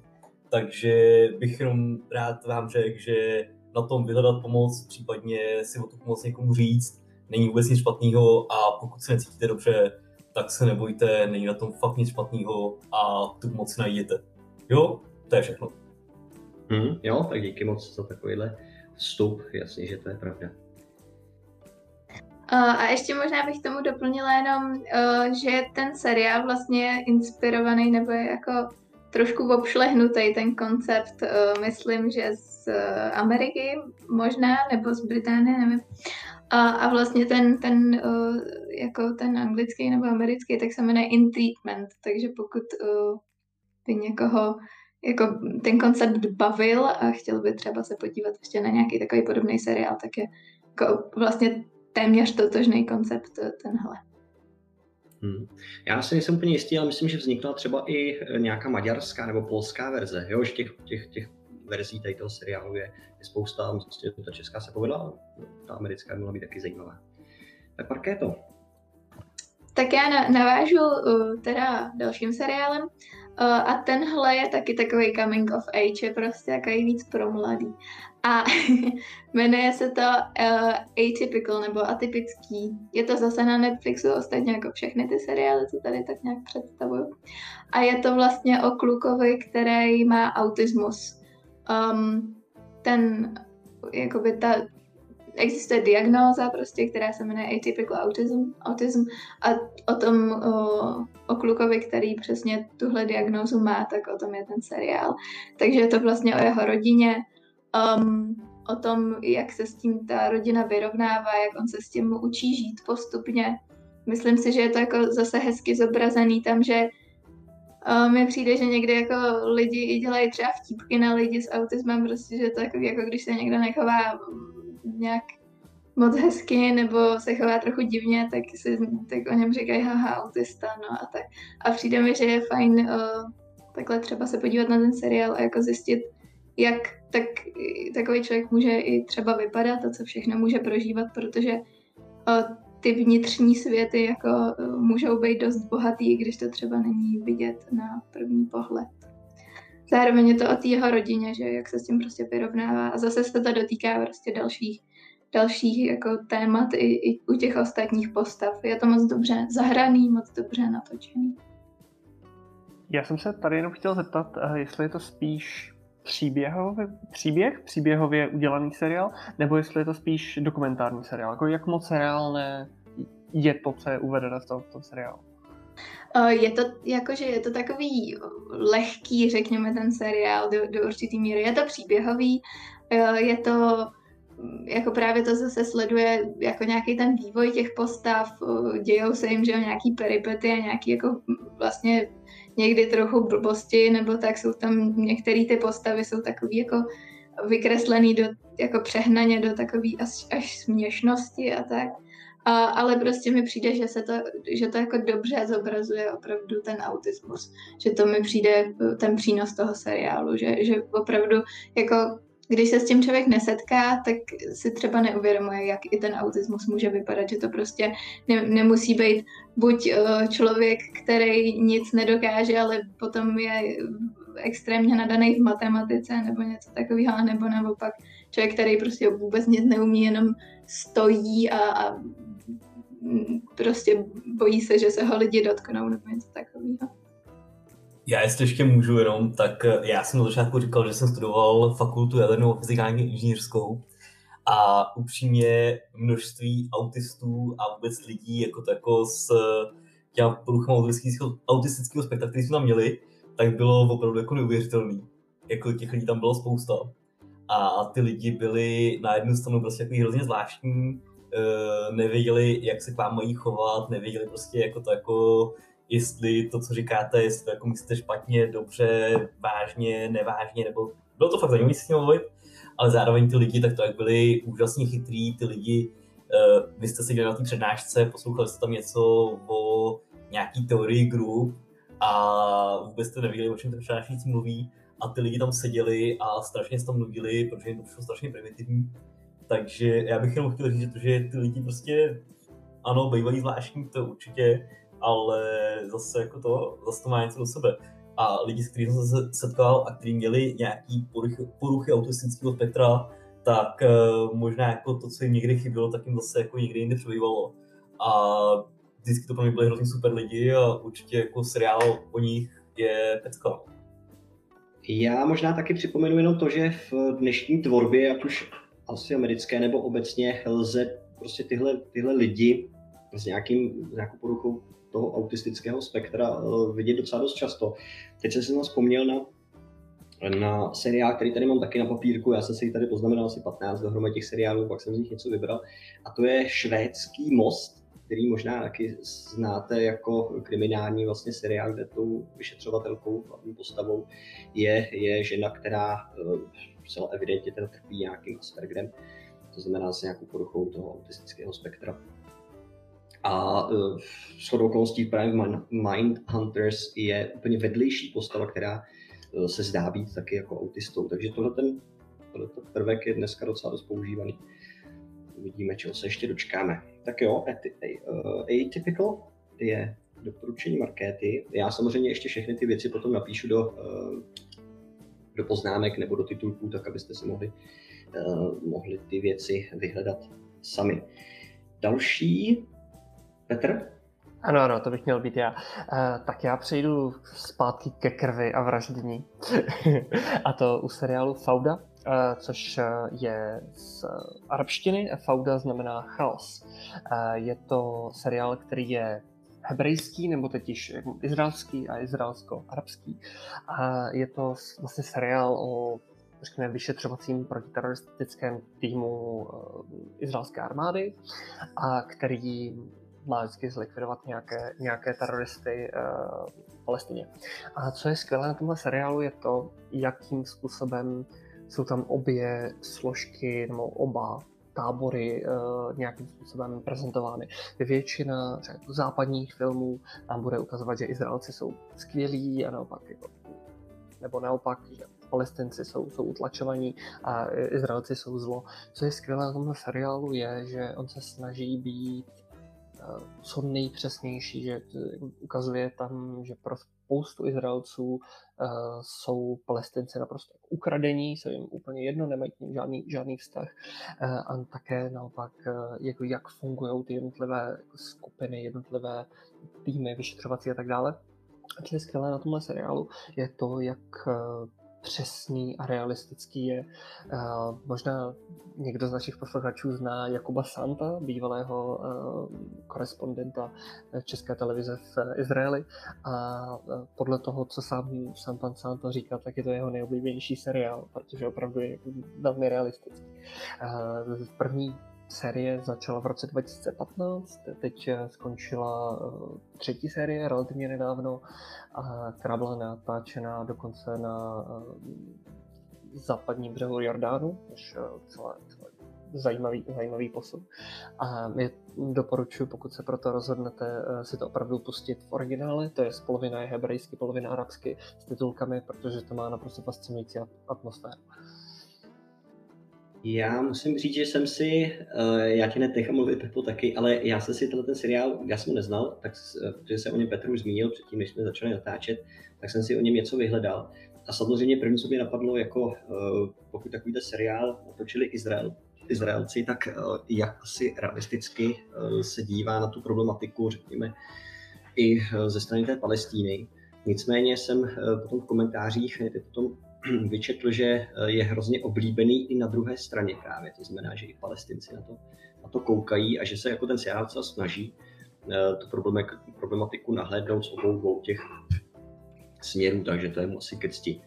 S4: takže bych jenom rád vám řekl, že na tom vyhledat pomoc, případně si o tu pomoc někomu říct, není vůbec nic špatného a pokud se necítíte dobře, tak se nebojte, není na tom fakt nic špatného a tu moc najděte. Jo, to je všechno.
S1: Hmm, jo, tak díky moc za takovýhle vstup, jasně, že to je pravda.
S2: A ještě možná bych tomu doplnila jenom, že ten seriál vlastně je inspirovaný nebo je jako trošku obšlehnutý ten koncept, myslím, že z Ameriky možná, nebo z Británie, nevím. A, a vlastně ten, ten, jako ten anglický nebo americký, tak se jmenuje In Treatment, takže pokud by někoho jako ten koncept bavil a chtěl by třeba se podívat ještě na nějaký takový podobný seriál, tak je jako vlastně téměř totožný koncept tenhle.
S1: Hmm. Já si nejsem úplně jistý, ale myslím, že vznikla třeba i nějaká maďarská nebo polská verze, jo? že těch, těch, těch verzí tady toho seriálu je, je spousta, myslím, že ta česká se povedla, ta americká mohla být taky zajímavá. Tak pak je to.
S2: Tak já navážu uh, teda dalším seriálem uh, a tenhle je taky takový coming of age, je prostě takový víc pro mladý. A (laughs) jmenuje se to uh, Atypical nebo Atypický. Je to zase na Netflixu, ostatně jako všechny ty seriály, co tady tak nějak představuju. A je to vlastně o klukovi, který má autismus um, ten, jakoby ta, existuje diagnóza prostě, která se jmenuje atypical autism, autism a o tom, o, o klukovi, který přesně tuhle diagnózu má, tak o tom je ten seriál. Takže je to vlastně o jeho rodině, um, o tom, jak se s tím ta rodina vyrovnává, jak on se s tím učí žít postupně. Myslím si, že je to jako zase hezky zobrazený tam, že mně přijde, že někdy jako lidi i dělají třeba vtípky na lidi s autismem, prostě, že to jako, jako když se někdo nechová nějak moc hezky nebo se chová trochu divně, tak, si, tak o něm říkají haha, autista, no a tak. A přijde mi, že je fajn uh, takhle třeba se podívat na ten seriál a jako zjistit, jak tak, takový člověk může i třeba vypadat a co všechno může prožívat, protože uh, ty vnitřní světy jako můžou být dost bohatý, když to třeba není vidět na první pohled. Zároveň je to o té jeho rodině, že jak se s tím prostě vyrovnává a zase se to dotýká prostě dalších, dalších jako témat i, i u těch ostatních postav. Je to moc dobře zahraný, moc dobře natočený.
S3: Já jsem se tady jenom chtěl zeptat, eh, jestli je to spíš příběhový, příběh, příběhově udělaný seriál, nebo jestli je to spíš dokumentární seriál. Jako jak moc reálné je to, co je uvedeno v tom, seriálu?
S2: Je to jakože je to takový lehký, řekněme, ten seriál do, do určitý míry. Je to příběhový, je to jako právě to zase sleduje jako nějaký ten vývoj těch postav, dějou se jim, že jo, nějaký peripety a nějaký jako vlastně někdy trochu blbosti, nebo tak jsou tam některé ty postavy jsou takový jako vykreslený do, jako přehnaně do takový až, až směšnosti a tak. A, ale prostě mi přijde, že se to, že to jako dobře zobrazuje opravdu ten autismus. Že to mi přijde ten přínos toho seriálu, že, že opravdu jako když se s tím člověk nesetká, tak si třeba neuvědomuje, jak i ten autismus může vypadat, že to prostě ne, nemusí být buď uh, člověk, který nic nedokáže, ale potom je extrémně nadaný v matematice nebo něco takového, nebo naopak člověk, který prostě vůbec nic neumí, jenom stojí a, a prostě bojí se, že se ho lidi dotknou nebo něco takového.
S4: Já jestli ještě můžu jenom, tak eh, já jsem na začátku říkal, že jsem studoval fakultu jadernou fyzikální inženýrskou a upřímně množství autistů a vůbec lidí jako, tako s těma poruchama autistického, autistického spektra, který jsme tam měli, tak bylo opravdu jako neuvěřitelný. Jako těch lidí tam bylo spousta. A ty lidi byli na jednu stranu prostě jako hrozně zvláštní, eh, nevěděli, jak se k vám mají chovat, nevěděli prostě jako to jako jestli to, co říkáte, jestli to jako myslíte špatně, dobře, vážně, nevážně, nebo bylo to fakt zajímavé s tím mluvit, ale zároveň ty lidi tak to jak byli úžasně chytrý, ty lidi, uh, vy jste seděli na té přednášce, poslouchali jste tam něco o nějaký teorii grup a vůbec jste nevěděli, o čem ten přednášející mluví a ty lidi tam seděli a strašně se tam nudili, protože jim to přišlo strašně primitivní. Takže já bych jenom chtěl říct, že ty lidi prostě, ano, bývají zvláštní, to určitě, ale zase jako to, zase to má něco do sebe. A lidi, s kterými jsem se setkal a kteří měli nějaký poruchy, poruchy autistického spektra, tak uh, možná jako to, co jim někdy chybělo, tak jim zase jako někdy jinde přebývalo. A vždycky to pro mě byly hrozně super lidi a určitě jako seriál o nich je pecka.
S1: Já možná taky připomenu jenom to, že v dnešní tvorbě, ať už asi americké nebo obecně, lze prostě tyhle, tyhle lidi s, nějakým, s nějakou poruchou toho autistického spektra eh, vidět docela dost často. Teď jsem si vzpomněl na, na seriál, který tady mám taky na papírku, já jsem si tady poznamenal asi 15 dohromady těch seriálů, pak jsem z nich něco vybral, a to je Švédský most, který možná taky znáte jako kriminální vlastně seriál, kde tou vyšetřovatelkou, hlavní postavou je, je žena, která uh, zcela evidentně teda trpí nějakým Aspergerem, to znamená s nějakou poruchou toho autistického spektra. A uh, shodou okolností právě Mind Hunters je úplně vedlejší postava, která uh, se zdá být taky jako autistou. Takže tohle ten tohle prvek je dneska docela dost používaný. Uvidíme, čeho se ještě dočkáme. Tak jo, uh, Atypical je doporučení Markéty. Já samozřejmě ještě všechny ty věci potom napíšu do, do poznámek nebo do titulků, tak abyste si mohli, mohli ty věci vyhledat sami. Další Petr?
S3: Ano, ano, to bych měl být já. Uh, tak já přejdu zpátky ke krvi a vraždění. (laughs) a to u seriálu Fauda, uh, což je z arabštiny. Fauda znamená chaos. Uh, je to seriál, který je hebrejský, nebo teď již izraelský a izraelsko-arabský. A je to vlastně seriál o řekněme, vyšetřovacím protiteroristickém týmu izraelské armády, a který má vždycky zlikvidovat nějaké, nějaké teroristy uh, v Palestině. A co je skvělé na tomhle seriálu je to, jakým způsobem jsou tam obě složky nebo oba tábory uh, nějakým způsobem prezentovány. Většina řekl, západních filmů nám bude ukazovat, že Izraelci jsou skvělí a naopak jako, nebo naopak, že palestinci jsou, jsou utlačovaní a Izraelci jsou zlo. Co je skvělé na tomhle seriálu je, že on se snaží být co nejpřesnější, že ukazuje tam, že pro spoustu Izraelců uh, jsou palestinci naprosto ukradení, jsou jim úplně jedno, nemají k ním žádný, žádný vztah uh, a také naopak, uh, jako jak fungují ty jednotlivé skupiny, jednotlivé týmy, vyšetřovací a tak dále. A co je skvělé na tomhle seriálu, je to, jak přesný a realistický je. Uh, možná někdo z našich posluchačů zná Jakuba Santa, bývalého uh, korespondenta České televize v Izraeli a podle toho, co sám, sám pan Santa říká, tak je to jeho nejoblíbenější seriál, protože opravdu je velmi realistický. Uh, první série začala v roce 2015, teď eh, skončila eh, třetí série relativně nedávno, která byla natáčena dokonce na eh, západním břehu Jordánu, což celé, celé zajímavý, zajímavý posun. A je, doporučuji, pokud se proto rozhodnete, si to opravdu pustit v originále, to je z polovina je hebrejsky, polovina arabsky s titulkami, protože to má naprosto fascinující atmosféru.
S1: Já musím říct, že jsem si, uh, já ti netechám mluvit Pepo taky, ale já jsem si tenhle ten seriál, já jsem ho neznal, tak, protože se o něm Petr už zmínil předtím, než jsme začali natáčet, tak jsem si o něm něco vyhledal. A samozřejmě první, co mě napadlo, jako pokud takovýhle seriál natočili Izrael, Izraelci, tak jak asi realisticky se dívá na tu problematiku, řekněme, i ze strany té Palestíny. Nicméně jsem potom v komentářích potom (clears throat) vyčetl, že je hrozně oblíbený i na druhé straně právě. To znamená, že i palestinci na to, na to koukají a že se jako ten seriál snaží tu problematiku nahlédnout z obou dvou těch směrů, takže to je mu asi ke cti.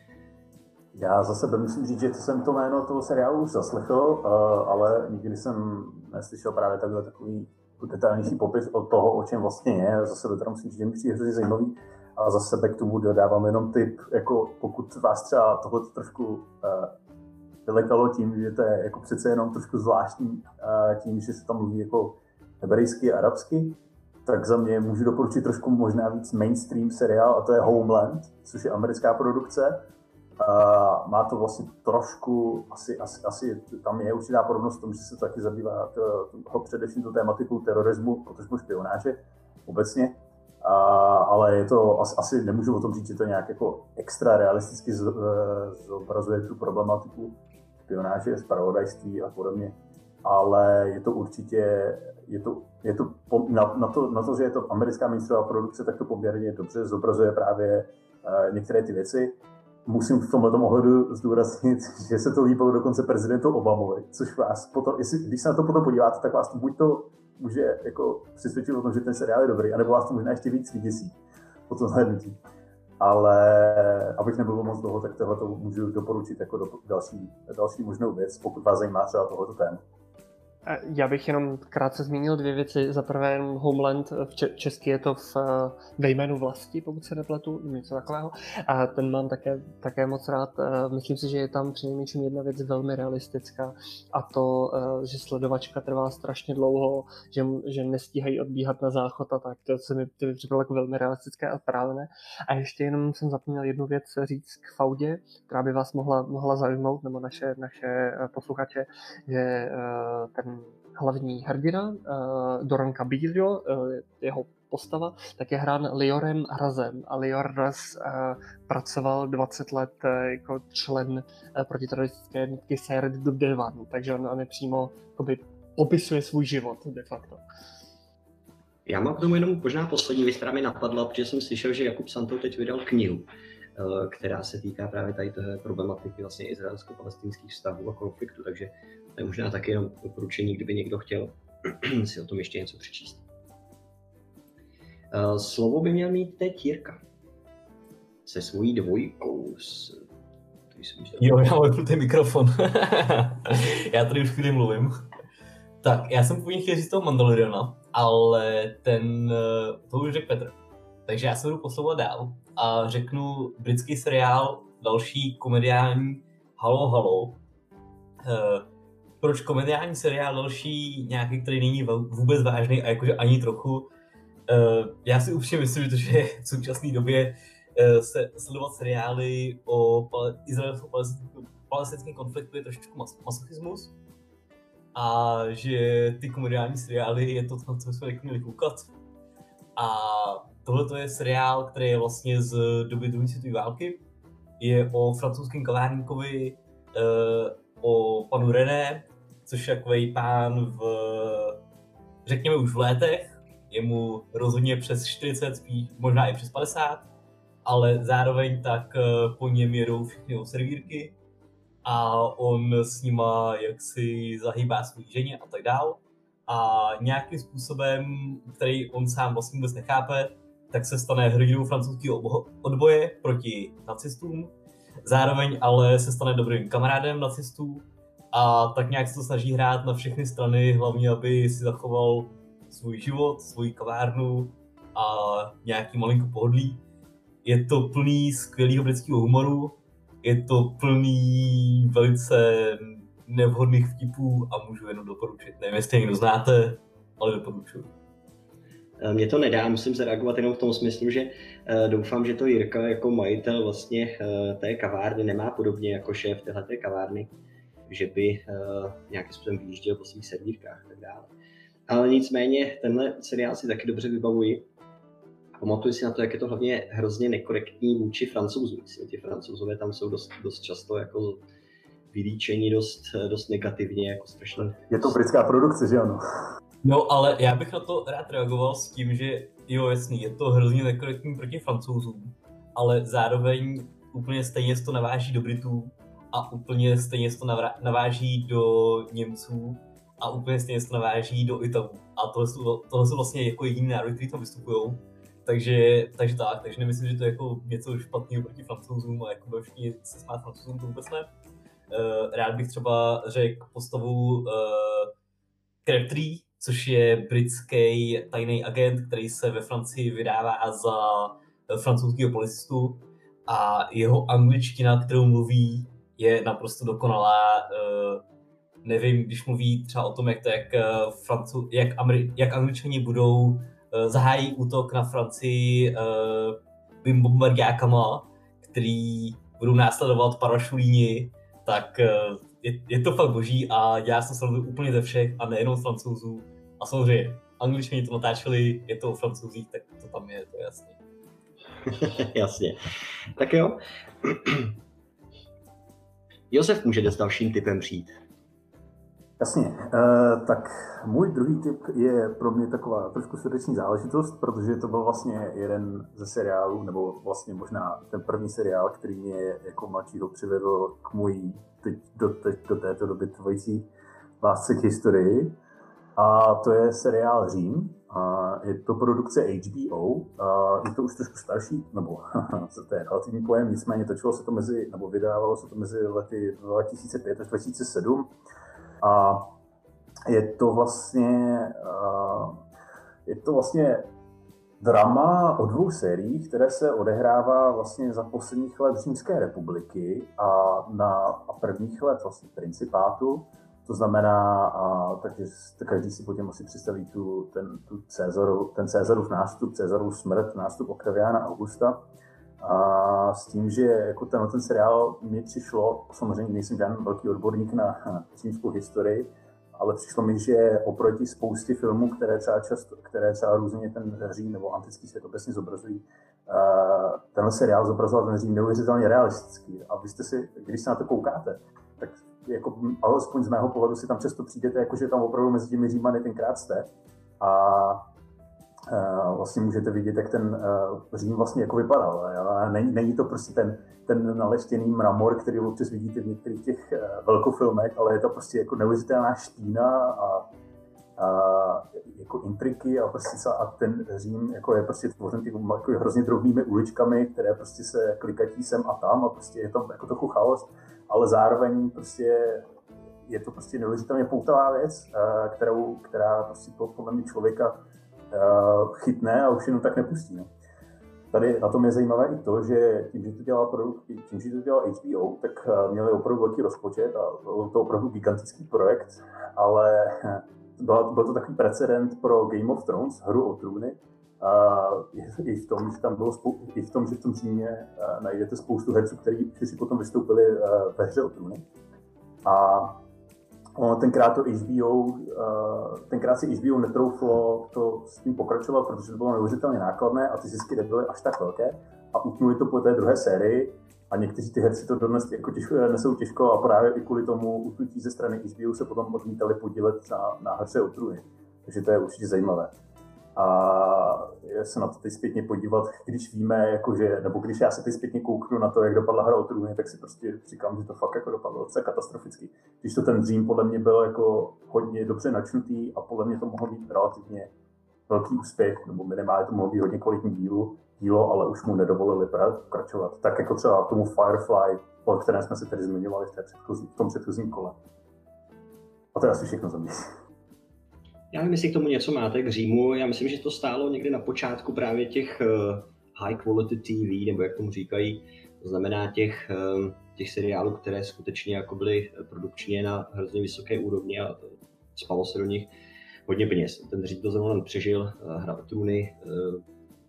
S5: Já za sebe musím říct, že jsem to jméno toho seriálu už zaslechl, eh, ale nikdy jsem neslyšel právě takhle takový detailnější popis od toho, o čem vlastně je. Za sebe teda musím říct, že mi přijde zajímavý. A za sebe k tomu dodávám jenom tip, jako pokud vás třeba tohle trošku uh, vylekalo tím, že to je jako přece jenom trošku zvláštní uh, tím, že se tam mluví jako hebrejsky a arabsky, tak za mě můžu doporučit trošku možná víc mainstream seriál a to je Homeland, což je americká produkce. A má to vlastně trošku, asi, asi, asi tam je určitá podobnost v tom, že se to taky zabývá to, to, především tu tématiku terorismu, potažmo špionáže obecně. A, ale je to, asi, asi nemůžu o tom říct, že to nějak jako extra realisticky z, eh, zobrazuje tu problematiku špionáže, zpravodajství a podobně. Ale je to určitě je to, je to na, na, to, na to, že je to americká mainstreamová produkce, tak to poměrně dobře zobrazuje právě uh, některé ty věci. Musím v tomto ohledu zdůraznit, (laughs) že se to líbilo dokonce prezidentu Obamovi, což vás potom, jestli, když se na to potom podíváte, tak vás to buď to může jako přesvědčit o tom, že ten seriál je dobrý, anebo vás to možná ještě víc vyděsí po tom hlednutí. Ale abych nebyl moc dlouho, tak tohle to můžu doporučit jako do, další, další možnou věc, pokud vás zajímá třeba tohoto téma.
S3: Já bych jenom krátce zmínil dvě věci. Za prvé Homeland, v česky je to v, ve jménu vlasti, pokud se nepletu, něco takového. A ten mám také, také moc rád. Myslím si, že je tam přinejmenším jedna věc velmi realistická a to, že sledovačka trvá strašně dlouho, že, že nestíhají odbíhat na záchod a tak. To se mi, to mi připadalo jako velmi realistické a správné. A ještě jenom jsem zapomněl jednu věc říct k Faudě, která by vás mohla, mohla zaujmout, nebo naše, naše posluchače, že ten hlavní hrdina, uh, Doran Cabillo, uh, jeho postava, tak je hrán Liorem Hrazem. A Lior Hraz uh, pracoval 20 let uh, jako člen uh, protiteroristické jednotky Seyred Devan, takže on, on je přímo jakoby, popisuje svůj život de facto.
S1: Já mám k tomu jenom možná poslední věc, která mi napadla, protože jsem slyšel, že Jakub Santou teď vydal knihu, která se týká právě tady té problematiky vlastně izraelsko-palestinských vztahů a konfliktu, takže to je možná taky jenom doporučení, kdyby někdo chtěl (clears throat) si o tom ještě něco přečíst. Eh, slovo by měl mít teď Jirka. Se svojí dvojkou. S...
S4: Jo, já mám ten mikrofon. (laughs) já tady už chvíli mluvím. Tak, já jsem původně chtěl říct toho Mandaloriana, ale ten, eh, to už řekl Petr. Takže já se budu poslouvat dál a řeknu britský seriál, další komediální Halo Halo, eh, proč komediální seriál další nějaký, který není vůbec vážný a jakože ani trochu. Uh, já si upřímně myslím, že v současné době uh, se sledovat seriály o izraelsko-palestinském konfliktu je trošičku mas- masochismus a že ty komediální seriály je to, co jsme měli koukat. A tohle to je seriál, který je vlastně z doby druhé světové války. Je o francouzském kavárníkovi, uh, o panu René, což je takový pán v, řekněme už v létech, je mu rozhodně přes 40, spíš možná i přes 50, ale zároveň tak eh, po něm jedou všechny o servírky a on s nima jaksi zahýbá svůj ženě a tak dál. A nějakým způsobem, který on sám vlastně vůbec nechápe, tak se stane hrdinou francouzského odboje proti nacistům. Zároveň ale se stane dobrým kamarádem nacistů a tak nějak se to snaží hrát na všechny strany, hlavně aby si zachoval svůj život, svoji kavárnu a nějaký malinko pohodlí. Je to plný skvělého britského humoru, je to plný velice nevhodných vtipů a můžu jenom doporučit. Nevím, jestli někdo znáte, ale doporučuji.
S1: Mě to nedá, musím zareagovat jenom v tom smyslu, že eh, doufám, že to Jirka jako majitel vlastně eh, té kavárny nemá podobně jako šéf téhle kavárny že by nějakým způsobem vyjížděl po svých servírkách a tak dále. Ale nicméně tenhle seriál si taky dobře vybavuji. pamatuju si na to, jak je to hlavně hrozně nekorektní vůči francouzům. Myslím, ti francouzové tam jsou dost, dost často jako vylíčení dost, dost negativně, jako strašně.
S5: Je to britská produkce, že ano?
S4: No, ale já bych na to rád reagoval s tím, že jo, jasný, je to hrozně nekorektní proti francouzům, ale zároveň úplně stejně se to naváží do Britů a úplně stejně se to naváží do Němců a úplně stejně se to naváží do Italů. A tohle jsou, tohle jsou vlastně jako jediný národy, kteří tam vystupují. Takže, takže tak, takže nemyslím, že to je jako něco špatného proti francouzům a jako všichni se smát francouzům, to vůbec ne. Uh, rád bych třeba řekl postavu uh, Crabtree, což je britský tajný agent, který se ve Francii vydává za francouzského policistu a jeho angličtina, kterou mluví, je naprosto dokonalá. Uh, nevím, když mluví třeba o tom, jak to, jak, uh, Francu, jak, Ameri- jak angličani budou zahájí útok na Francii bombardiákama, který budou následovat parašulíni, tak je, je, to fakt boží a já jsem sleduju úplně ze všech a nejenom z francouzů. A samozřejmě, angličani to natáčeli, je to o francouzích, tak to tam je, to je jasný. (laughs)
S1: Jasně. Tak jo. (clears throat) Josef může s dalším typem přijít.
S5: Jasně, uh, tak můj druhý tip je pro mě taková trošku srdeční záležitost, protože to byl vlastně jeden ze seriálů, nebo vlastně možná ten první seriál, který mě jako mladšího přivedl k mojí teď do, teď, do této doby trvající lásce k historii. A to je seriál Řím. A je to produkce HBO. A je to už trošku starší, nebo (laughs) to je relativní pojem, nicméně točilo se to mezi, nebo vydávalo se to mezi lety 2005 až 2007. A je to vlastně, je to vlastně drama o dvou sériích, které se odehrává vlastně za posledních let Římské republiky a na a prvních let vlastně principátu. To znamená, a, takže každý si potom asi představí tu, ten, tu Cezaru, ten Cezarův nástup, Cezarův smrt, nástup Octaviana Augusta. A s tím, že jako ten, ten seriál mi přišlo, samozřejmě nejsem žádný velký odborník na, (laughs) římskou historii, ale přišlo mi, že oproti spoustě filmů, které třeba, často, které třeba různě ten Řím nebo antický svět obecně zobrazují, tenhle seriál zobrazoval ten Řím neuvěřitelně realistický. A vy jste si, když se na to koukáte, tak jako, alespoň z mého pohledu si tam často přijdete, jako že tam opravdu mezi těmi Římany tenkrát jste. A vlastně můžete vidět, jak ten Řím vlastně jako vypadal. Není, není to prostě ten, ten naleštěný mramor, který občas vidíte v některých těch velkofilmech, ale je to prostě jako neuvěřitelná špína a, a jako intriky a prostě a ten Řím jako je prostě tvořen jako hrozně drobnými uličkami, které prostě se klikatí sem a tam a prostě je tam jako trochu chaos, ale zároveň prostě je to prostě neuvěřitelně poutavá věc, kterou, která prostě podle mě člověka Eh, chytne a už jenom tak nepustí. No. Tady na tom je zajímavé i to, že tím, že to dělal, produkt, tím, že to dělal HBO, tak eh, měli opravdu velký rozpočet a byl to opravdu gigantický projekt, ale byl, byl to takový precedent pro Game of Thrones, hru o trůny, a i v tom, že tam bylo spou- i v tom, že v tom Římě eh, najdete spoustu herců, kteří, kteří potom vystoupili ve hře o trůny. A tenkrát to HBO, tenkrát si HBO netrouflo to s tím pokračovat, protože to bylo neuvěřitelně nákladné a ty zisky nebyly až tak velké a utnuli to po té druhé sérii a někteří ty herci to dodnes jako těžko, nesou těžko a právě i kvůli tomu utnutí ze strany HBO se potom odmítali podílet na, na hře o. Takže to je určitě zajímavé. A se na to teď zpětně podívat, když víme, jakože, nebo když já se teď zpětně kouknu na to, jak dopadla hra o trůny, tak si prostě říkám, že to fakt jako dopadlo docela katastroficky. Když to ten Dream podle mě byl jako hodně dobře načnutý a podle mě to mohlo být relativně velký úspěch, nebo minimálně to mohlo být hodně kvalitní dílu, dílo, ale už mu nedovolili pokračovat. Tak jako třeba tomu Firefly, o kterém jsme se tady zmiňovali v, té předchozí, v tom předchozím kole. A to je asi všechno za mě.
S1: Já nevím, jestli k tomu něco máte k Římu. Já myslím, že to stálo někdy na počátku právě těch eh, high quality TV, nebo jak tomu říkají, to znamená těch, eh, těch seriálů, které skutečně jako byly produkčně na hrozně vysoké úrovni a spalo se do nich hodně peněz. Ten Řím to zrovna přežil, eh, hra o trůny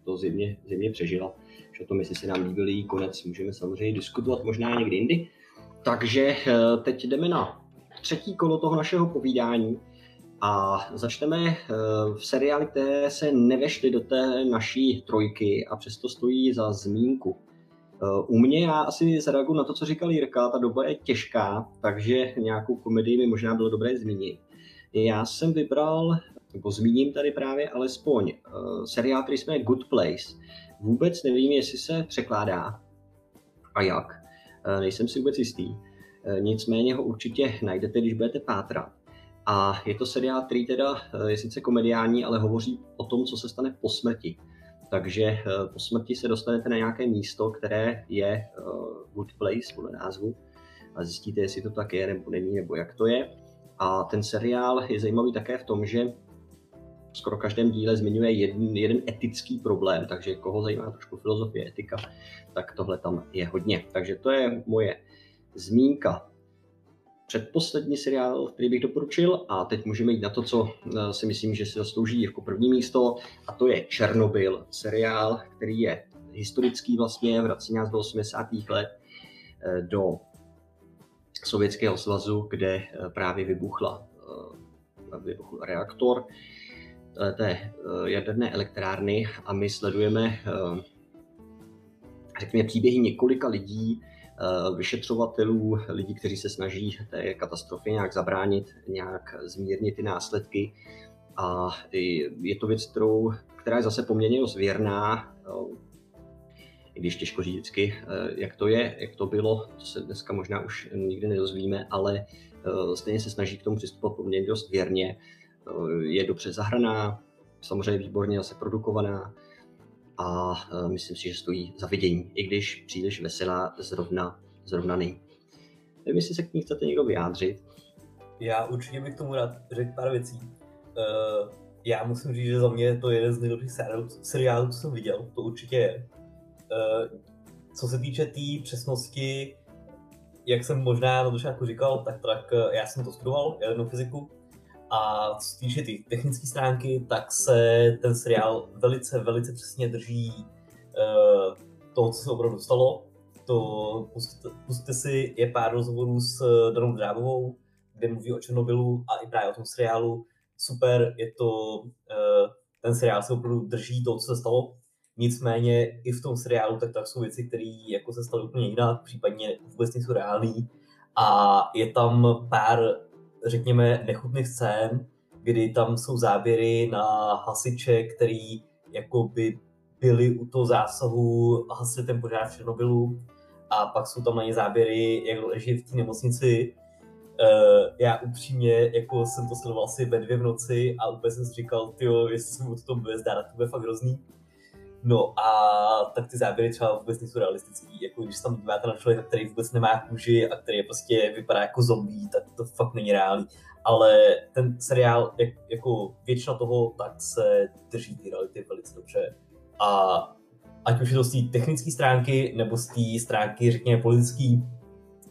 S1: to zimně, zimně přežila. Že o tom, jestli se nám líbil její konec, můžeme samozřejmě diskutovat možná někdy jindy. Takže teď jdeme na třetí kolo toho našeho povídání A začneme eh, v seriály, které se nevešly do té naší trojky a přesto stojí za zmínku. Eh, u mě já asi zareaguju na to, co říkal Jirka, ta doba je těžká, takže nějakou komedii by možná bylo dobré zmínit. Já jsem vybral, nebo zmíním tady právě alespoň uh, seriál, který jsme Good Place. Vůbec nevím, jestli se překládá a jak. Nejsem si vůbec jistý. Nicméně ho určitě najdete, když budete pátrat. A je to seriál, který teda je sice komediální, ale hovoří o tom, co se stane po smrti. Takže po smrti se dostanete na nějaké místo, které je Good Place podle názvu a zjistíte, jestli to tak je nebo není, nebo jak to je. A ten seriál je zajímavý také v tom, že skoro každém díle zmiňuje jeden, jeden etický problém, takže koho zajímá trošku filozofie, etika, tak tohle tam je hodně. Takže to je moje zmínka. Předposlední seriál, který bych doporučil, a teď můžeme jít na to, co eh, si myslím, že si zaslouží jako první místo, a to je Černobyl, seriál, který je historický vlastně, vrací nás do 80. let eh, do Sovětského svazu, kde eh, právě vybuchla, vybuchl reaktor té jaderné elektrárny a my sledujeme řekněme příběhy několika lidí, vyšetřovatelů, lidí, kteří se snaží té katastrofě nějak zabránit, nějak zmírnit ty následky. A je to věc, kterou, která je zase poměrně dost věrná, i když těžko říct vždycky, jak to je, jak to bylo, to se dneska možná už nikdy nedozvíme, ale stejně se snaží k tomu přistupovat poměrně dost věrně. Je dobře zahraná, samozřejmě výborně zase produkovaná, a e, myslím si, že stojí za vidění, i když příliš veselá zrovna, zrovna není. Nevím, jestli se k ní chcete někdo vyjádřit.
S4: Já určitě bych tomu rád řekl pár věcí. Uh, já musím říct, že za mě je to jeden z nejlepších seriálů, co jsem viděl, to určitě je. Uh, co se týče té tý přesnosti, jak jsem možná na začátku říkal, tak, tak já jsem to studoval, jadernou fyziku, a co se týče ty technické stránky, tak se ten seriál velice, velice přesně drží uh, toho, co se opravdu stalo. To pustíte, si, je pár rozhovorů s eh, Danou Drábovou, kde mluví o Černobylu a i právě o tom seriálu. Super, je to, uh, ten seriál se opravdu drží toho, co se stalo. Nicméně i v tom seriálu tak, tak jsou věci, které jako se staly úplně jinak, případně vůbec nejsou reální. A je tam pár řekněme, nechutných scén, kdy tam jsou záběry na hasiče, který jako by byli u toho zásahu hasili ten požár v Černobylu a pak jsou tam na ně záběry, jak leží v té nemocnici. Uh, já upřímně jako jsem to sledoval asi ve dvě v noci a úplně jsem si říkal, tyjo, jestli jsme o tom bude zdát, to bude fakt hrozný. No a tak ty záběry třeba vůbec nejsou realistický. Jako když tam díváte na člověka, který vůbec nemá kůži a který prostě vypadá jako zombie, tak to fakt není reálný. Ale ten seriál, jak, jako většina toho, tak se drží ty reality velice dobře. A ať už je to z té technické stránky, nebo z té stránky, řekněme, politické,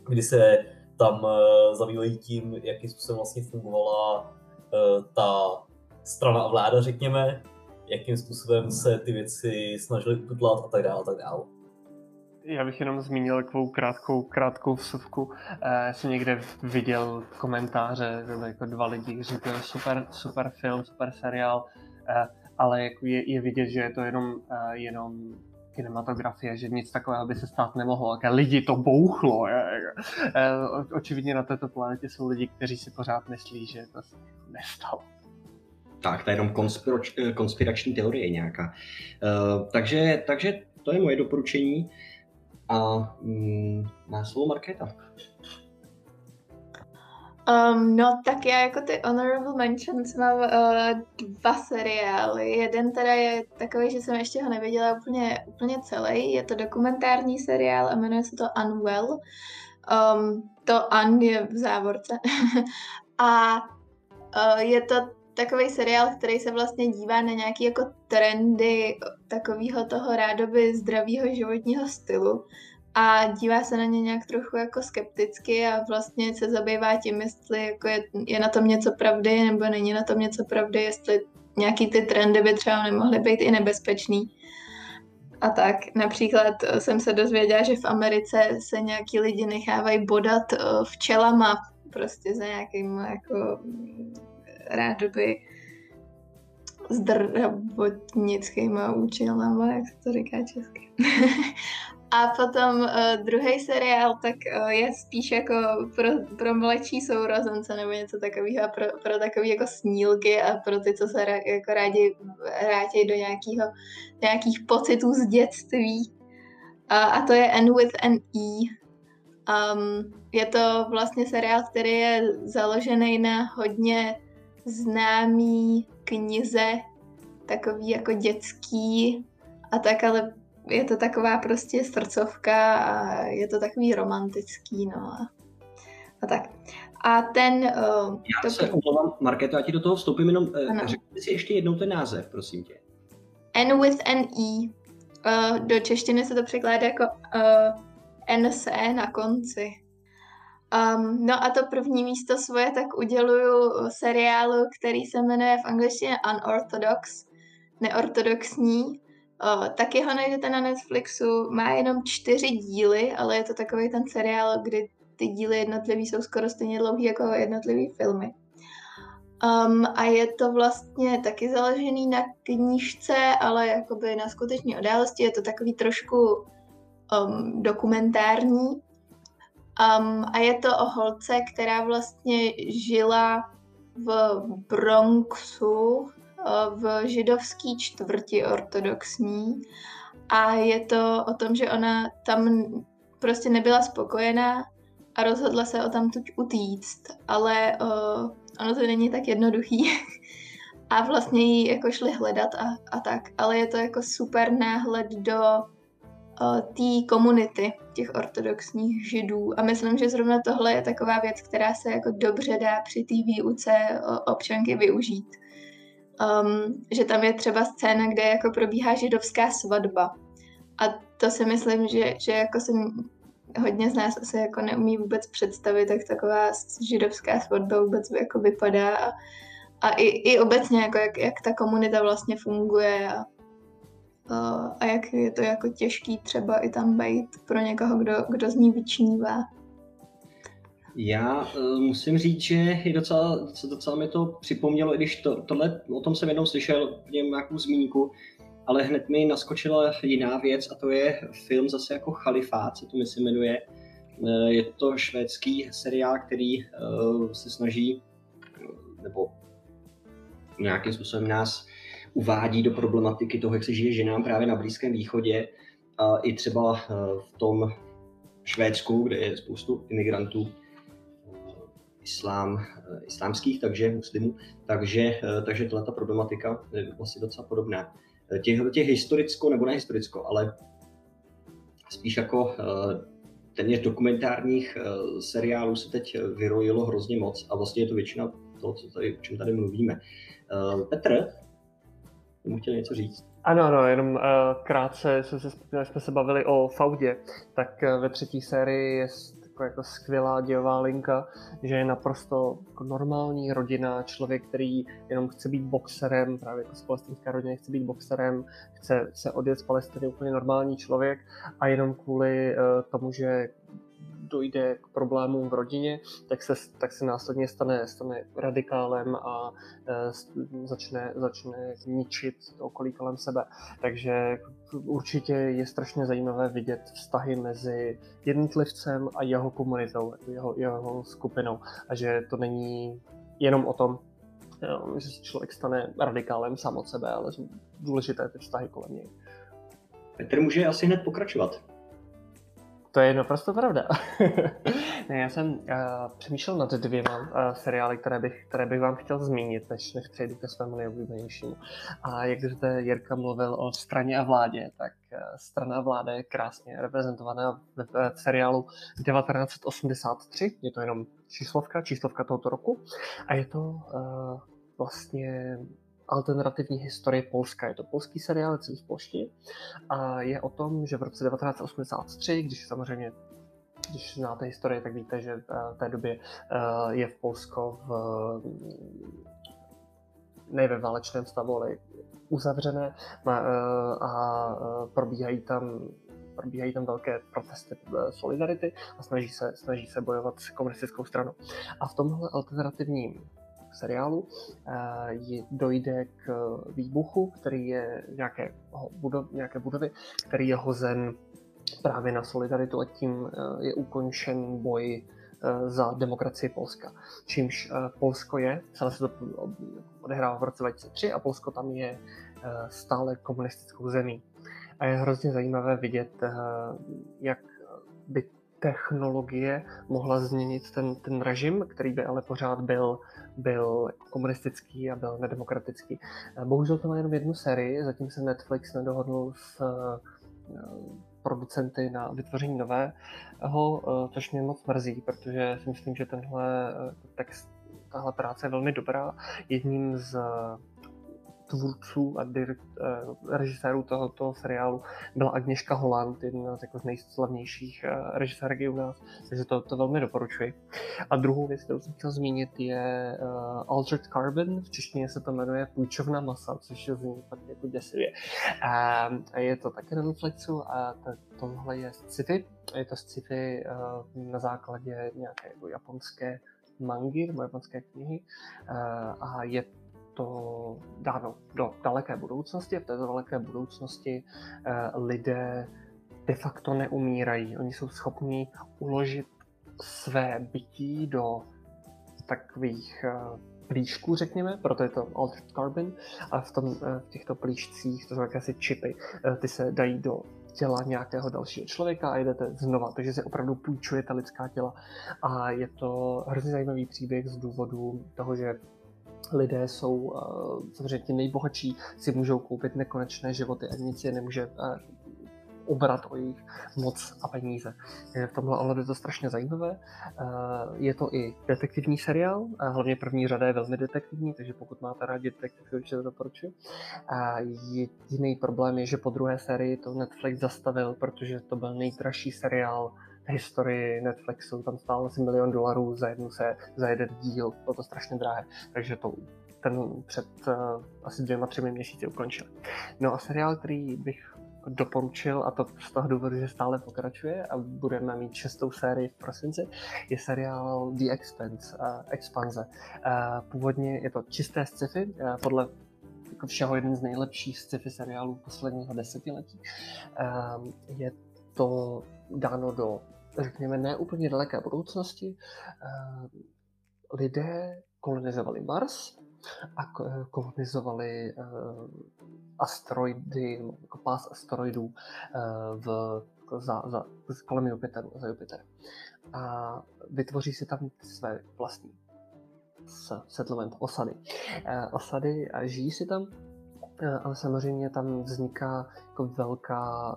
S4: kdy se tam uh, zabývají tím, jakým způsobem vlastně fungovala uh, ta strana a vláda, řekněme, jakým způsobem se ty věci snažili ututlat a tak dále a tak dále.
S3: Já bych jenom zmínil takovou krátkou, krátkou vsuvku. Eh, jsem někde viděl komentáře, že jako dva lidi říkali super, super film, super seriál, eh, ale jako je, je vidět, že je to jenom, eh, jenom kinematografie, že nic takového by se stát nemohlo. Jako lidi to bouchlo. Očividně na této planetě jsou lidi, kteří si pořád myslí, že to se nestalo.
S1: Tak, to je jenom konspirač, eh, konspirační teorie nějaká. Uh, takže, takže to je moje doporučení. A mm, má slovo Markéta.
S2: Um, no, tak já jako ty honorable mentions mám uh, dva seriály. Jeden teda je takový, že jsem ještě ho neviděla úplně, úplně celý. Je to dokumentární seriál a jmenuje se to Unwell. Um, to Un je v závorce. (laughs) a uh, je to takový seriál, který se vlastně dívá na nějaký jako trendy takového toho rádoby zdravého životního stylu a dívá se na ně nějak trochu jako skepticky a vlastně se zabývá tím, jestli jako je, je na tom něco pravdy nebo není na tom něco pravdy, jestli nějaký ty trendy by třeba nemohly být i nebezpečný. A tak například jsem se dozvěděla, že v Americe se nějaký lidi nechávají bodat eh, včelama prostě za nějakým jako rádoby zdravotnickýma účelama, jak se to říká česky. (laughs) A potom uh, druhý seriál, tak uh, je spíš jako pro, pro mladší sourozence nebo něco takového, pro, pro takový jako snílky a pro ty, co se ra, jako rádi vrátějí do nějakého, nějakých pocitů z dětství. Uh, a to je N with an E. Um, je to vlastně seriál, který je založený na hodně známý knize, takový jako dětský a tak, ale je to taková prostě srdcovka a je to takový romantický, no a, a tak. A ten... Uh,
S1: já to... se omlouvám, Marketo, já ti do toho vstoupím jenom, uh, řekni si ještě jednou ten název, prosím tě.
S2: N with an E. Uh, do češtiny se to překládá jako uh, NC na konci. Um, no a to první místo svoje tak uděluju seriálu, který se jmenuje v angličtině Unorthodox, neortodoxní. Uh, taky ho najdete na Netflixu, má jenom čtyři díly, ale je to takový ten seriál, kdy ty díly jednotlivý jsou skoro stejně dlouhý jako jednotlivý filmy. Um, a je to vlastně taky založený na knížce, ale jakoby na skutečné události. Je to takový trošku um, dokumentární. Um, a je to o holce, která vlastně žila v Bronxu, v židovské čtvrti ortodoxní. A je to o tom, že ona tam prostě nebyla spokojená a rozhodla se o tam tuď utíct, ale o, ono to není tak jednoduchý. (laughs) A vlastně ji jako šli hledat a, a tak, ale je to jako super náhled do té komunity těch ortodoxních židů a myslím, že zrovna tohle je taková věc, která se jako dobře dá při té výuce občanky využít um, že tam je třeba scéna, kde jako probíhá židovská svatba. A to si myslím, že, že jako se hodně z nás asi jako neumí vůbec představit, jak taková židovská svatba vůbec jako vypadá a, a i, i obecně jako jak, jak ta komunita vlastně funguje a, a, jak je to jako těžký třeba i tam být pro někoho, kdo, kdo z ní vyčnívá.
S1: Já uh, musím říct, že je docela, docela, docela mi to připomnělo, i když to, tohle, o tom jsem jednou slyšel v něm nějakou zmínku, ale hned mi naskočila jiná věc a to je film zase jako Chalifát, se to myslím jmenuje. Uh, je to švédský seriál, který uh, se snaží, nebo nějakým způsobem nás uvádí do problematiky toho, jak se žije ženám právě na Blízkém východě a i třeba v tom Švédsku, kde je spoustu imigrantů, islám, eh, islámských, takže muslimů, takže, takže tato problematika je vlastně docela podobná. Těch, těch historicko, nebo ne historicko, ale spíš jako téměř dokumentárních seriálů se teď vyrojilo hrozně moc a vlastně je to většina toho, co tady, o čem tady mluvíme. Petr, tomu chtěl něco říct.
S3: Ano, ano, jenom uh, krátce jsme se, jsme se bavili o Faudě, tak uh, ve třetí sérii je jako, jako skvělá dějová linka, že je naprosto jako normální rodina, člověk, který jenom chce být boxerem, právě jako z palestinská rodina chce být boxerem, chce se odjet z Palestiny úplně normální člověk a jenom kvůli uh, tomu, že dojde k problémům v rodině, tak se, tak se následně stane, stane radikálem a e, začne, začne ničit okolí kolem sebe. Takže určitě je strašně zajímavé vidět vztahy mezi jednotlivcem a jeho komunitou, jeho, jeho skupinou. A že to není jenom o tom, že se člověk stane radikálem sám od sebe, ale důležité ty vztahy kolem něj.
S1: Petr může asi hned pokračovat.
S3: To je naprosto pravda. (laughs) ne, já jsem uh, přemýšlel nad dvěma uh, seriály, které bych, které bych vám chtěl zmínit, než, než přejdu ke svému nejoblíbenějšímu. A jak zde Jirka mluvil o straně a vládě, tak uh, strana a vláda je krásně reprezentovaná v, v seriálu 1983. Je to jenom číslovka, číslovka tohoto roku. A je to uh, vlastně alternativní historie Polska. Je to polský seriál, celý z polštiny a je o tom, že v roce 1983, když samozřejmě když znáte historii, tak víte, že v té době eh, je v Polsko v ne ve válečném stavu, ale uzavřené eh, a eh, probíhají tam probíhají tam velké protesty solidarity a snaží se, snaží se bojovat s komunistickou stranou. A v tomhle alternativním seriálu dojde k výbuchu, který je nějaké, budov, nějaké budovy, který je hozen právě na solidaritu a tím je ukončen boj za demokracii Polska. Čímž Polsko je, celé se to odehrává v roce 2003 a Polsko tam je stále komunistickou zemí. A je hrozně zajímavé vidět, jak by technologie mohla změnit ten, ten režim, který by ale pořád byl, byl komunistický a byl nedemokratický. Bohužel to má jenom jednu sérii, zatím se Netflix nedohodl s eh, producenty na vytvoření nového, eh, což mě moc mrzí, protože si myslím, že tenhle eh, text, tahle práce je velmi dobrá. Jedním z tvůrců a direkt, uh, režisérů tohoto seriálu byla Agněška Holland, jedna z, jako z nejslavnějších uh, režisérek u nás, takže to, to velmi doporučuji. A druhou věc, kterou jsem chtěl zmínit, je uh, Altered Carbon, v češtině se to jmenuje Půjčovna masa, což je zní fakt jako děsivě. A, a je to také na Netflixu a to, tohle je sci-fi, je to sci-fi uh, na základě nějaké jako japonské mangy nebo japonské knihy uh, a je to dáno do daleké budoucnosti. V této daleké budoucnosti eh, lidé de facto neumírají. Oni jsou schopni uložit své bytí do takových eh, plíšků, řekněme, proto je to altered carbon, a v, tom, eh, v těchto plíšcích, to jsou jakési čipy, ty se dají do těla nějakého dalšího člověka a jdete znova, takže si opravdu půjčujete lidská těla. A je to hrozně zajímavý příběh z důvodu toho, že lidé jsou samozřejmě ti nejbohatší, si můžou koupit nekonečné životy a nic je nemůže uh, ubrat o jejich moc a peníze. V tomhle ohledu je to strašně zajímavé. Je to i detektivní seriál, hlavně první řada je velmi detektivní, takže pokud máte rádi detektiv, určitě to doporučuji. Jediný problém je, že po druhé sérii to Netflix zastavil, protože to byl nejdražší seriál historii Netflixu, tam stálo asi milion dolarů za, jednu se, za jeden díl, bylo to strašně drahé, takže to ten před uh, asi dvěma, třemi měsíci ukončil. No a seriál, který bych doporučil, a to z toho důvodu, že stále pokračuje a budeme mít šestou sérii v prosinci, je seriál The Expanse, uh, Expanze. Uh, původně je to čisté sci-fi, uh, podle jako všeho jeden z nejlepších sci-fi seriálů posledního desetiletí. Uh, je to dáno do, řekněme, neúplně daleké budoucnosti. Eh, lidé kolonizovali Mars a kolonizovali eh, asteroidy, jako pás asteroidů eh, v, za, za, kolem Jupiteru, za Jupiter. A vytvoří si tam své vlastní settlement, osady. Osady a žijí si tam, ale samozřejmě tam vzniká jako velká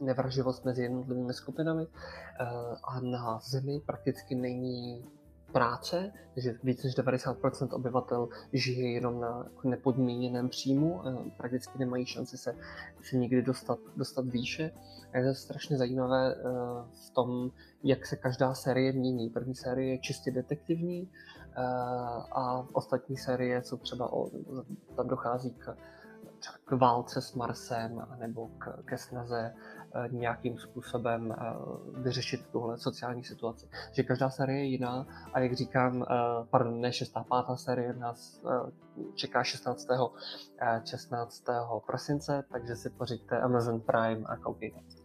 S3: nevraživost mezi jednotlivými skupinami eh, a na Zemi prakticky není práce, že víc než 90% obyvatel žije jenom na jako nepodmíněném příjmu, prakticky nemají šanci se, se nikdy dostat, dostat výše. A je to strašně zajímavé eh, v tom, jak se každá série mění. První série je čistě detektivní eh, a ostatní série jsou třeba o, tam dochází k, k válce s Marsem nebo k, ke snaze nějakým způsobem eh, vyřešit tuhle sociální situaci. Že každá série je jiná a jak říkám, eh, pardon, ne šestá, pátá série nás čeká 16. 16. prosince, takže si pořiďte Amazon Prime a koukejte.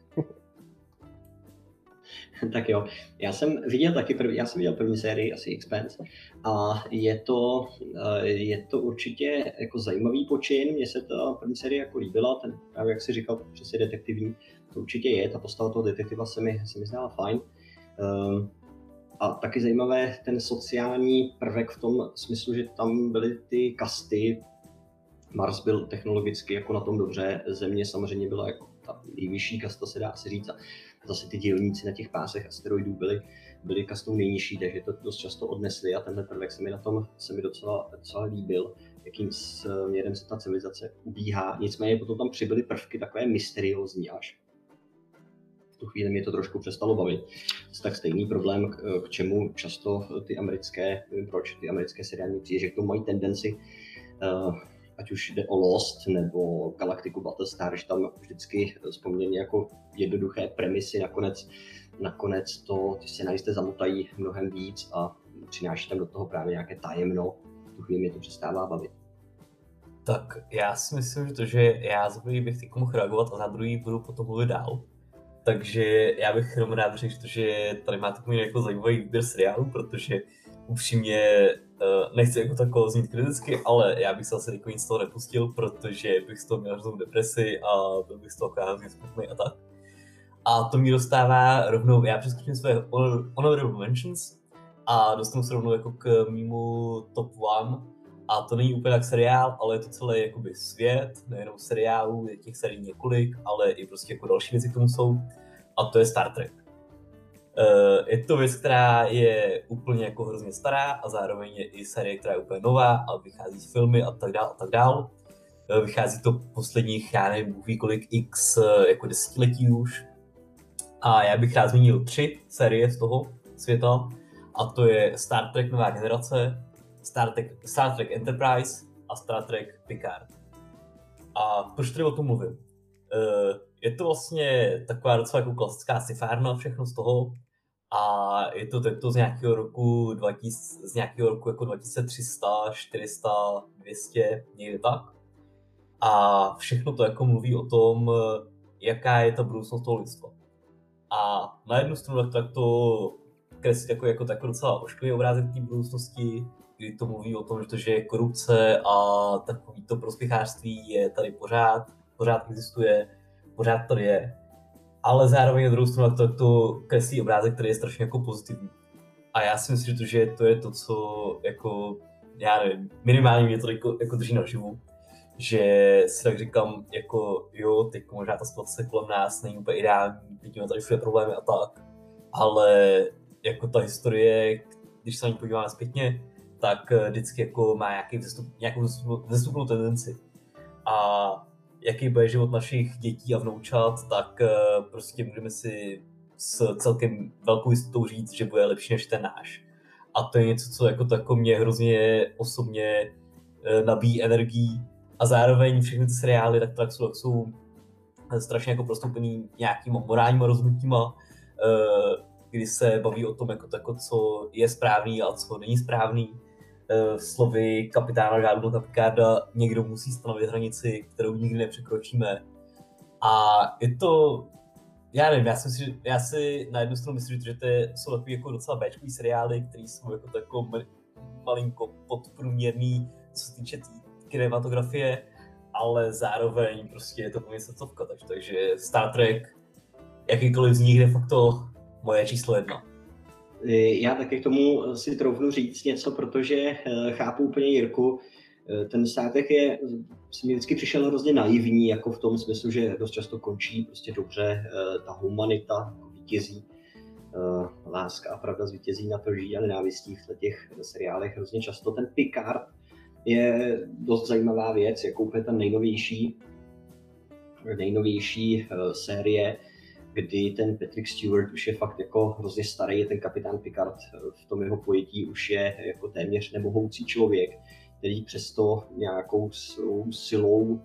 S3: (laughs)
S1: tak jo, já jsem viděl taky první, já jsem viděl první sérii asi Expense a je to, je to určitě jako zajímavý počin, mně se ta první série jako líbila, ten právě jak si říkal, přesně detektivní, to určitě je, ta postava toho detektiva se mi, se mi zdála fajn. Um, a taky zajímavé ten sociální prvek v tom smyslu, že tam byly ty kasty. Mars byl technologicky jako na tom dobře, Země samozřejmě byla jako ta nejvyšší kasta, se dá se říct. A zase ty dělníci na těch pásech asteroidů byli, byli kastou nejnižší, takže to dost často odnesli a tenhle prvek se mi na tom se mi docela, docela líbil, jakým směrem se ta civilizace ubíhá. Nicméně potom tam přibyly prvky takové mysteriózní až v tu chvíli mě to trošku přestalo bavit. Tak stejný problém, k, k čemu často ty americké, nevím proč, ty americké seriály přijde, že k tomu mají tendenci, uh, ať už jde o Lost nebo Galactiku Battlestar, že tam vždycky z jako jednoduché premisy nakonec, nakonec to ty scénaristé zamotají mnohem víc a přináší tam do toho právě nějaké tajemno, tu chvíli mě to přestává bavit.
S4: Tak já si myslím, že to, že já za bych teď mohl reagovat a za druhý budu potom mluvit dál. Takže já bych jenom rád řekl, že tady má takový jako zajímavý výběr seriálu, protože upřímně nechci jako takovou znít kriticky, ale já bych se asi jako nic z toho nepustil, protože bych z toho měl hroznou depresi a byl bych z toho krásně smutný a tak. A to mi dostává rovnou, já přeskočím své honorable mentions a dostanu se rovnou jako k mýmu top one. A to není úplně tak seriál, ale je to celý jakoby svět, nejenom seriálů, je těch serií několik, ale i prostě jako další věci k tomu jsou. A to je Star Trek. Uh, je to věc, která je úplně jako hrozně stará a zároveň je i série, která je úplně nová a vychází z filmy a tak dál a tak dál. Uh, vychází to posledních, já nevím, Bůh kolik x uh, jako desetiletí už. A já bych rád zmínil tři série z toho světa. A to je Star Trek Nová generace, Star Trek, Star Trek Enterprise a Star Trek Picard. A proč tady o tom mluvím? Je to vlastně taková docela jako klasická sci všechno z toho. A je to tento z nějakého roku 2000, z nějakého roku jako 2300, 400, 200, někde tak. A všechno to jako mluví o tom, jaká je ta budoucnost toho lidstva. A na jednu stranu tak to kreslí jako, jako takový docela ošklivý obrázek té budoucnosti, kdy to mluví o tom, že to, že korupce a takový to prospěchářství je tady pořád, pořád existuje, pořád tady je. Ale zároveň na druhou stranu to, to kreslí obrázek, který je strašně jako pozitivní. A já si myslím, že to, že to je to, co jako, já nevím, minimálně mě to jako, jako drží naživu že si tak říkám, jako jo, teď možná ta situace kolem nás není úplně ideální, vidíme tady všude problémy a tak, ale jako ta historie, když se na ní podíváme zpětně, tak eh, vždycky jako má nějaký vzestup, nějakou vzestupnou tendenci. A jaký bude život našich dětí a vnoučat, tak eh, prostě můžeme si s celkem velkou jistotou říct, že bude lepší než ten náš. A to je něco, co jako, tako mě hrozně osobně eh, nabíjí energií a zároveň všechny ty seriály tak, tak, jsou, tak jsou strašně jako prostoupený nějakýma morálníma rozhodnutíma, kdy se baví o tom, jako, tako, co je správný a co není správný. Slovy kapitána Žádnou Picarda někdo musí stanovit hranici, kterou nikdy nepřekročíme. A je to, já nevím, já, si, já si na jednu stranu myslím, že to jsou takový jako docela béčkový seriály, které jsou jako tako malinko podprůměrný, co se týče tý kinematografie, ale zároveň prostě je to pro srdcovka, takže, takže Star Trek, jakýkoliv z nich de facto moje číslo jedna.
S1: Já taky k tomu si troufnu říct něco, protože eh, chápu úplně Jirku. Eh, ten Star Trek je, si mi vždycky přišel hrozně naivní, jako v tom smyslu, že dost často končí prostě dobře, eh, ta humanita jako vítězí, láska a pravda zvítězí na lží a nenávistí v těch seriálech hrozně často. Ten Picard je dost zajímavá věc, jako úplně ta nejnovější, nejnovější série, kdy ten Patrick Stewart už je fakt jako hrozně starý, ten kapitán Picard eh, v tom jeho pojetí už je jako téměř nemohoucí člověk, který přesto nějakou svou silou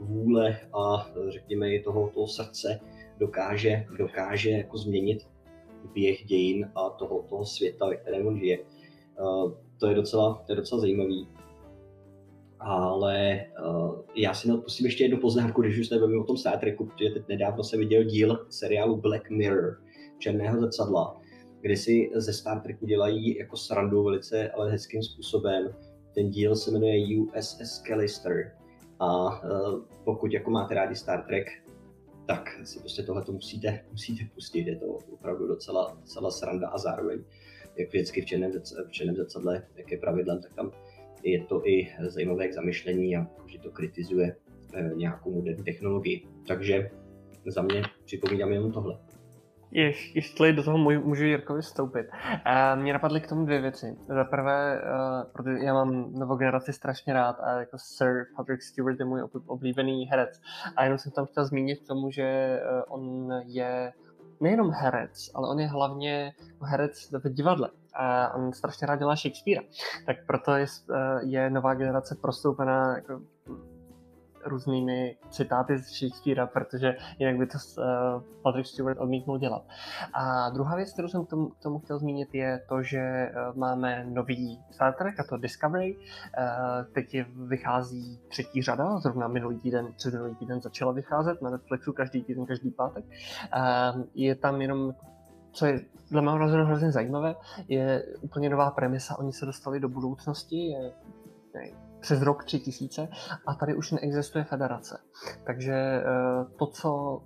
S1: vůle a řekněme i toho, toho srdce dokáže, dokáže jako změnit běh dějin a toho, toho světa, ve kterém on žije. Uh, to je docela, to je docela zajímavý ale uh, já si neodpustím ještě jednu poznámku, když už se bavíme o tom Star Treku, protože teď nedávno jsem viděl díl seriálu Black Mirror, Černého zrcadla, kde si ze Star Treku dělají jako srandu velice, ale hezkým způsobem. Ten díl se jmenuje USS Callister a uh, pokud jako máte rádi Star Trek, tak si prostě tohle musíte, musíte pustit, je to opravdu docela, docela sranda a zároveň jak vždycky v černém, v černém zrcadle, jak je pravidlem, tak tam je to i zajímavé k zamyšlení a že to kritizuje eh, nějakou moderní technologii. Takže za mě připomínám jenom tohle.
S3: Jestli do toho můžu Jirkovi vstoupit. Uh, mě napadly k tomu dvě věci. Za prvé, uh, protože já mám novou generaci strašně rád a jako Sir Patrick Stewart je můj oblíbený herec. A jenom jsem tam chtěl zmínit k tomu, že on je nejenom herec, ale on je hlavně herec v divadle a on strašně rád dělá Shakespearea. Tak proto je, eh, je nová generace prostoupená jako různými citáty z Shakespearea, protože jinak by to uh, Patrick Stewart odmítnul dělat. A druhá věc, kterou jsem k tomu, k tomu chtěl zmínit, je to, že uh, máme nový Star Trek, a to Discovery. Uh, teď je, vychází třetí řada, zrovna minulý týden, před minulý týden začala vycházet na Netflixu každý týden, každý pátek. Uh, je tam jenom co je dle mého názoru hrozně zajímavé, je úplně nová premisa. Oni se dostali do budoucnosti, je ne, přes rok tři tisíce a tady už neexistuje federace. Takže eh, to, co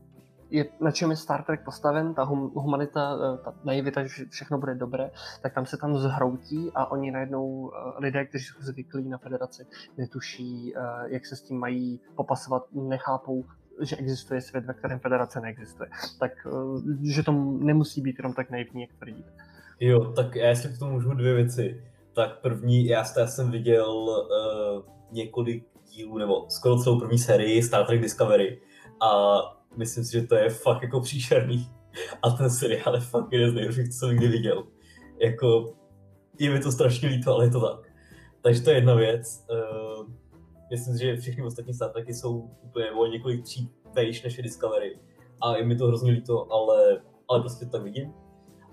S3: je, na čem je Star Trek postaven, ta hum, humanita, eh, ta naivita, že všechno bude dobré, tak tam se tam zhroutí a oni najednou, eh, lidé, kteří jsou zvyklí na federaci, netuší, jak se s tím mají popasovat, nechápou, že existuje svět, ve kterém federace neexistuje. Tak, že to nemusí být jenom tak naivní, jak tvrdíte.
S4: Jo, tak já jestli k tomu můžu dvě věci tak první, já, já jsem viděl uh, několik dílů, nebo skoro celou první sérii Star Trek Discovery a myslím si, že to je fakt jako příšerný. A ten seriál je fakt jeden z nejlepších, co jsem někdy viděl. Jako, je mi to strašně líto, ale je to tak. Takže to je jedna věc. Uh, myslím že všechny ostatní Star Treky jsou úplně o několik tří vejš než Discovery. A je mi to hrozně líto, ale, ale prostě to tak vidím.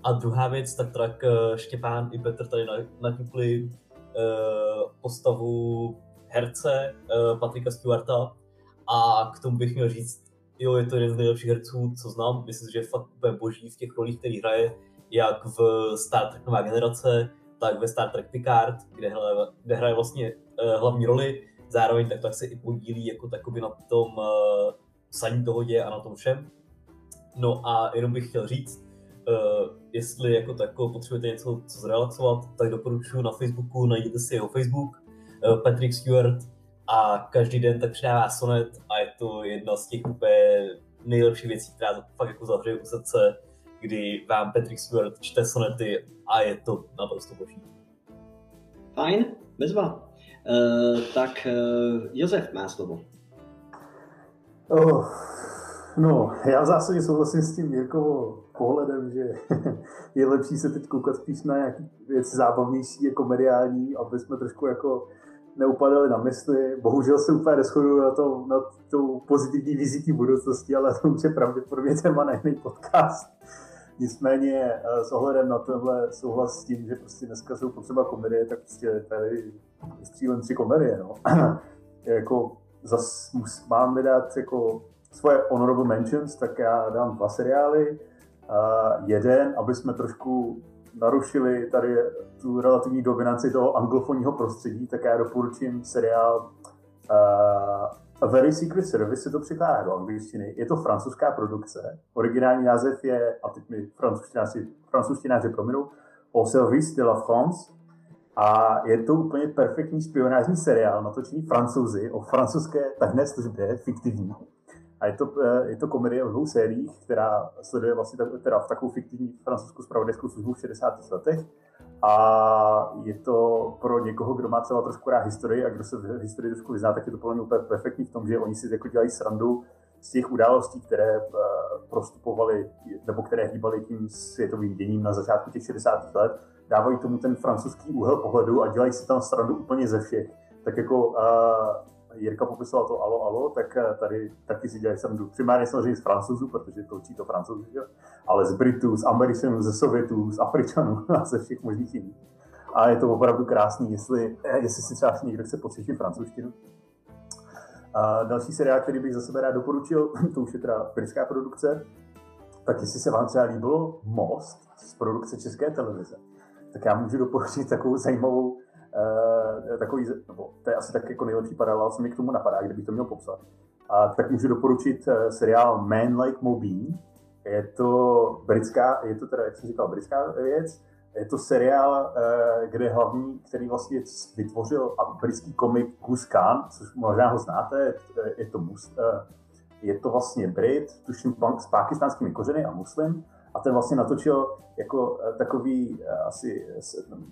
S4: A druhá věc, tak tak eh, Štěpán i Petr tady naťukli uh, postavu herce uh, Patrika Stewarta a k tomu bych měl říct, jo, je to jeden z nejlepších herců, co znám, myslím, že je fakt úplně boží v těch rolích, který hraje, jak v Star Trek Nová generace, tak ve Star Trek Picard, kde hraje, kde hraje vlastně uh, hlavní roli, zároveň tak, tak se i podílí jako takový na tom uh, saní dohodě a na tom všem. No a jenom bych chtěl říct, Uh, jestli jako tako potřebujete něco co zrelaxovat, tak doporučuji na Facebooku, najděte si jeho Facebook, uh, Patrick Stewart a každý den tak přidává sonet a je to jedna z těch úplně nejlepších věcí, která fakt jako zavřeje u srdce, kdy vám Patrick Stewart čte sonety a je to naprosto boží.
S1: Fajn, bezva. Uh, tak uh, Josef má slovo.
S5: Oh, no, já v zásadě souhlasím s tím Jirkovou pohledem, že (laughs) je lepší se teď koukat spíš na nějaké věci zábavnější, jako mediální, aby jsme trošku jako neupadali na mysli. Bohužel se úplně neschoduju na, to, na tou pozitivní vizití budoucnosti, ale to už je pravděpodobně téma na jiný podcast. Nicméně eh, s ohledem na tenhle souhlas s tím, že prostě dneska jsou potřeba komedie, tak prostě tady střílem tři komedie. No. (clears throat) jako zas mám dát jako svoje honorable mentions, tak já dám dva seriály. Uh, jeden, aby jsme trošku narušili tady tu relativní dominanci toho anglofonního prostředí, tak já doporučím seriál A Very Secret Service se to překládá do angličtiny. Je to francouzská produkce. Originální název je, a teď mi francouzštináři, francouzštináři prominou, Au service de la France. A je to úplně perfektní špionážní seriál, natočený francouzi o francouzské tajné službě, fiktivní a je to, eh, je to komedie o dvou sériích, která sleduje vlastně teda v takovou fiktivní francouzskou spravodajskou službu v 60. letech. A je to pro někoho, kdo má třeba trošku rád historii a kdo se v historii trošku vyzná, tak je to podle mě úplně perfektní v tom, že oni si jako dělají srandu z těch událostí, které eh, prostupovaly nebo které hýbaly tím světovým děním na začátku těch 60. let, dávají tomu ten francouzský úhel pohledu a dělají si tam srandu úplně ze všech. Tak jako uh, Jirka popisoval to alo, alo, tak eh, tady taky si dělají srandu. Primárně samozřejmě z francouzů, protože točí to francouzi, ale z Britů, z Američanů, ze Sovětů, z Afričanů (laughs) a ze všech možných jiných. A je to opravdu krásný, jestli, eh, jestli si třeba někdo chce pocítit francouzštinu. A další seriál, který bych za sebe rád doporučil, (clears throat) to už je teda britská produkce, tak jestli se vám třeba líbilo Most z produkce České televize, tak já můžu doporučit takovou zajímavou uh, takový, nebo to je asi tak jako nejlepší paralel, co mi k tomu napadá, kdybych to měl popsat. A tak můžu doporučit uh, seriál Man Like Moby. Je to britská, je to teda, jak jsem říkal, britská věc. Je to seriál, uh, kde hlavní, který vlastně vytvořil britský komik Gus Khan, což možná ho znáte, je to, mus, je to vlastně Brit, tuším s pakistánskými kořeny a muslim a ten vlastně natočil jako eh, takový, eh, asi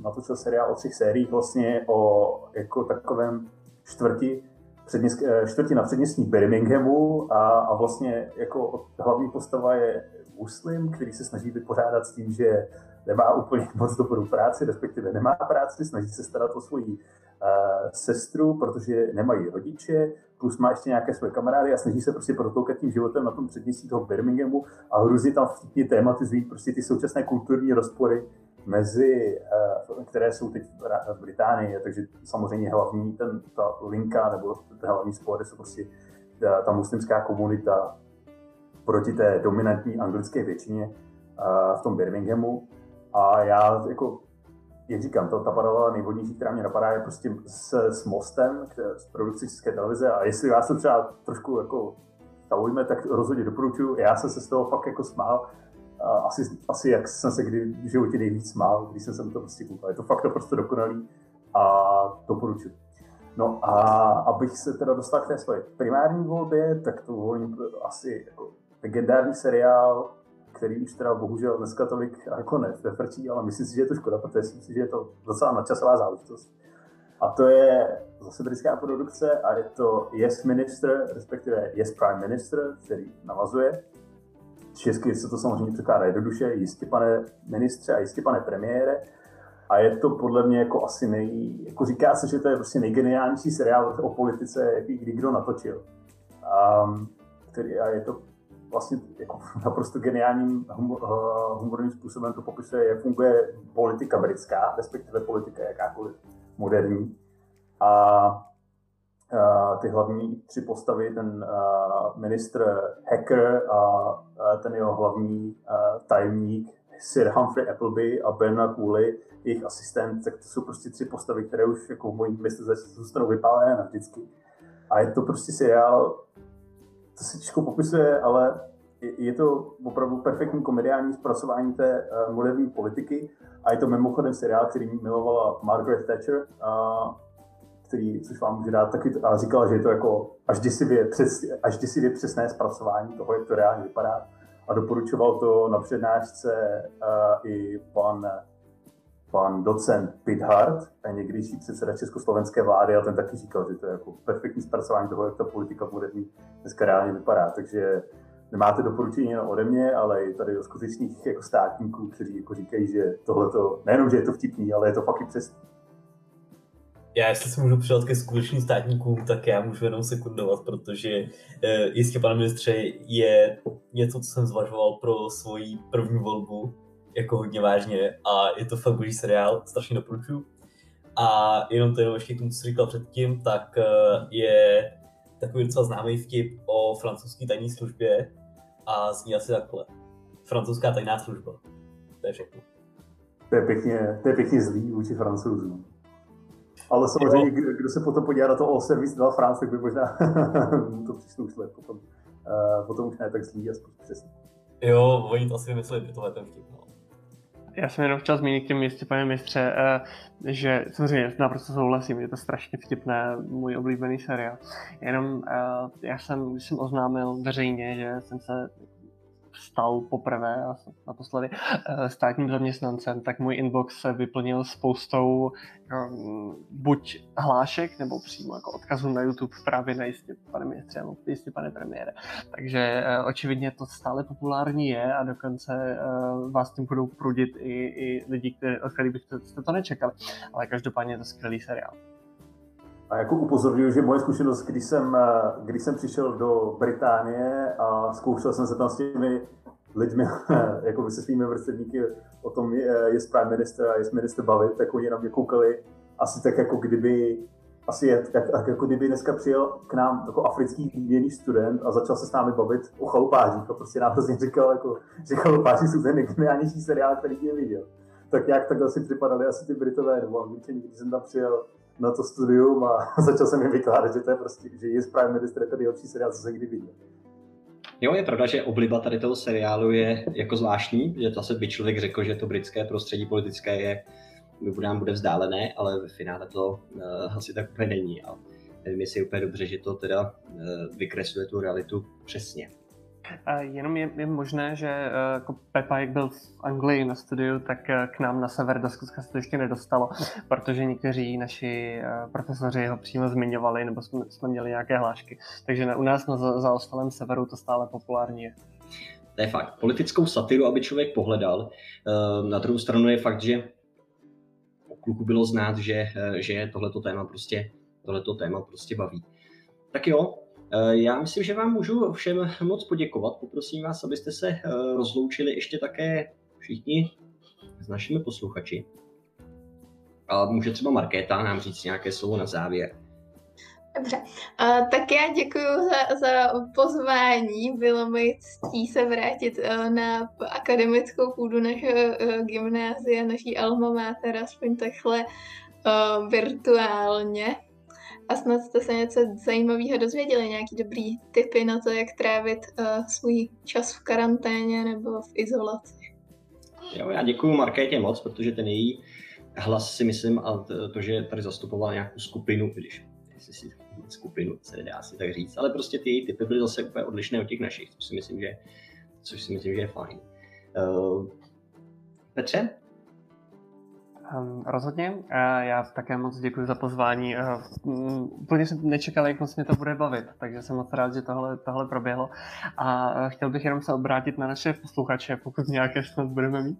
S5: natočil seriál o třech sériích vlastně o jako takovém čtvrti, předměst, eh, čtvrti na předměstní Birminghamu a, a vlastně jako hlavní postava je muslim, který se snaží vypořádat s tím, že nemá úplně (laughs) moc dobrou práci, respektive nemá práci, snaží se starat o svoji uh, sestru, protože nemají rodiče, plus má ještě nějaké své kamarády a snaží se prostě protloukat tím životem na tom předměstí toho Birminghamu a hrozně tam vtipně tematizují prostě ty současné kulturní rozpory mezi, uh, které jsou teď v Británii, takže samozřejmě hlavní ten, ta linka nebo ten hlavní spor jsou prostě ta, ta muslimská komunita proti té dominantní anglické většině uh, v tom Birminghamu. A já jako jak říkám, to, ta paralela nejvodnější, která mě napadá, je prostě s, s Mostem, z produkce České televize a jestli vás to třeba trošku jako zaujme, tak rozhodně doporučuji. Já jsem se z toho fakt jako smál. Asi, asi jak jsem se kdy v životě nejvíc smál, když jsem se to prostě koukal. Je to fakt prostě dokonalý a doporučuji. No a abych se teda dostal k té své primární volbě, tak to volím asi jako legendární seriál který už teda bohužel dneska tolik jako nefrčí, ale myslím si, že je to škoda, protože si myslím, že je to docela nadčasová záležitost. A to je zase britská produkce a je to Yes Minister, respektive Yes Prime Minister, který navazuje. Česky se to samozřejmě překládá jednoduše, jistě pane ministře a jistě pane premiére. A je to podle mě jako asi nej, jako říká se, že to je prostě nejgeniálnější seriál o politice, jaký kdy kdo natočil. Um, který, a je to vlastně jako (laughs) naprosto geniálním humor, eh, humorným způsobem to popisuje, jak funguje politika britská, respektive politika jakákoliv moderní. A uh, ty hlavní tři postavy, ten uh, ministr hacker a uh, ten jeho hlavní uh, tajemník Sir Humphrey Appleby a Bernard Woolley, jejich asistent, tak to jsou prostě tři postavy, které už jako v mojí mysli zůstanou vypálené navždycky. A je to prostě seriál, to se těžko popisuje, ale je to opravdu perfektní komediální zpracování té uh, moderní politiky a je to mimochodem seriál, který milovala Margaret Thatcher, uh, který, což vám může dát taky, a říkala, že je to jako až děsivě, přes, až děsivě přesné zpracování toho, jak to reálně vypadá. A doporučoval to na přednášce uh, i pan, pan docent Pithard, někdejší předseda československé vlády, a ten taky říkal, že to je jako perfektní zpracování toho, jak ta politika moderní dneska reálně vypadá. Takže nemáte doporučení jenom ode mě, ale i tady od skutečných jako státníků, kteří jako říkají, že tohle to, nejenom, že je to vtipný, ale je to fakt i přesný.
S4: Já, jestli se můžu přidat ke skutečným státníkům, tak já můžu jenom sekundovat, protože e, jistě, pane ministře, je něco, co jsem zvažoval pro svoji první volbu, jako hodně vážně a je to fakt boží seriál, strašně doporučuju. A jenom to jenom ještě k tomu, co říkal předtím, tak e, je takový docela známý vtip o francouzské tajné službě a zní asi takhle. Francouzská tajná služba. To je všechno.
S5: To je pěkně, to je pěkně zlý vůči francouzům. Ale samozřejmě, kdo, kdo se potom podívá na to o servis de France, tak by možná (laughs) to přišlo už let potom. Uh, potom už ne tak zlý, aspoň přesně.
S4: Jo, oni to asi vymysleli, tohle ten vtip.
S3: Já jsem jenom chtěl zmínit k těm místě, pane mistře, eh, že samozřejmě naprosto souhlasím, je to strašně vtipné, můj oblíbený seriál. Jenom eh, já jsem, když jsem oznámil veřejně, že jsem se stal poprvé a naposledy eh, státním zaměstnancem, tak můj inbox se vyplnil spoustou um, buď hlášek, nebo přímo jako odkazů na YouTube právě na jistě pane ministře, nebo jistě pane premiére. Takže uh, očividně to stále populární je a dokonce uh, vás tím budou prudit i, i lidi, který, od kterých byste to nečekali. Ale každopádně je to skvělý seriál.
S5: A jako upozorňuji, že moje zkušenost, když jsem, eh, když jsem přišel do Británie a zkoušel jsem se tam s těmi lidmi, (laughs) jako se svými vrstevníky o tom, je, je prime minister a je minister bavit, tak oni na mě koukali asi tak, jako kdyby asi je, jak, jak, jako kdyby dneska přijel k nám jako africký výměný student a začal se s námi bavit o chalupářích a prostě nám hrozně říkal, jako, že chalupáři jsou ten nejgeniálnější seriál, který jsem viděl. Tak nějak takhle si připadali asi ty Britové nebo Angličani, když jsem tam přijel na to studium a (laughs) začal jsem jim vykládat, že to je prostě, že je Prime Minister je to nejlepší seriál, co jsem kdy viděl.
S1: Jo, je pravda, že obliba tady toho seriálu je jako zvláštní, že zase by člověk řekl, že to britské prostředí politické je, nám bude vzdálené, ale ve finále to uh, asi tak úplně není. A nevím, jestli je úplně dobře, že to teda uh, vykresluje tu realitu přesně.
S3: Jenom je, je možné, že eh, jako Pepa, jak byl v Anglii na studiu, tak eh, k nám na sever do Skotska se to ještě nedostalo, protože někteří naši eh, profesoři ho přímo zmiňovali, nebo jsme, jsme měli nějaké hlášky. Takže u nás na zaostalém severu to stále populární je.
S1: To je fakt. Politickou satiru, aby člověk pohledal. Na druhou stranu je fakt, že o kluku bylo znát, že, že tohleto téma prostě, tohleto téma prostě baví. Tak jo, já myslím, že vám můžu všem moc poděkovat. Poprosím vás, abyste se eh, rozloučili ještě také všichni s našimi posluchači. A může třeba Markéta nám říct nějaké slovo na závěr.
S2: Dobře, uh, tak já děkuji za, za pozvání. Bylo mi ctí se vrátit na akademickou půdu našeho gymnázia, naší alma mater, aspoň takhle virtuálně. A snad jste se něco zajímavého dozvěděli, nějaký dobrý tipy na to, jak trávit uh, svůj čas v karanténě nebo v izolaci.
S1: Jo, já děkuji Markétě moc, protože ten její hlas si myslím a to, že tady zastupovala nějakou skupinu, když jestli si skupinu se nedá si tak říct, ale prostě ty její typy byly zase úplně odlišné od těch našich, což si myslím, že, což si myslím, že je fajn. Uh, Petře,
S3: rozhodně. Uh, já také moc děkuji za pozvání. Uh, úplně jsem nečekal, jak moc mě to bude bavit, takže jsem moc rád, že tohle, tohle proběhlo. A uh, chtěl bych jenom se obrátit na naše posluchače, pokud nějaké snad budeme mít.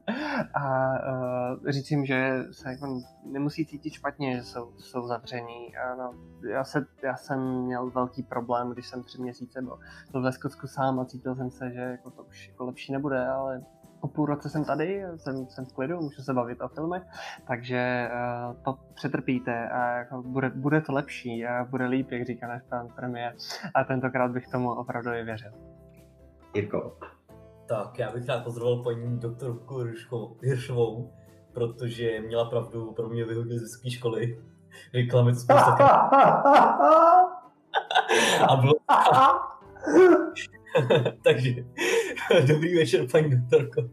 S3: A uh, říct jim, že se jako nemusí cítit špatně, že jsou, jsou zavření. No, já, se, já jsem měl velký problém, když jsem tři měsíce byl, byl ve Skotsku sám a cítil jsem se, že jako to už jako lepší nebude, ale po půl roce jsem tady, jsem, jsem v klidu, můžu se bavit o filmech, takže uh, to přetrpíte a jako bude, bude to lepší a bude líp, jak říká náš pan premiér. A tentokrát bych tomu opravdu i věřil.
S1: Jirko.
S4: Tak, já bych rád pozdravil paní doktorku Hiršovou, protože měla pravdu, pro mě vyhodili ze vysoké školy. Řekla mi to spousta A bylo... (laughs) Takže (laughs) dobrý večer, paní doktorko.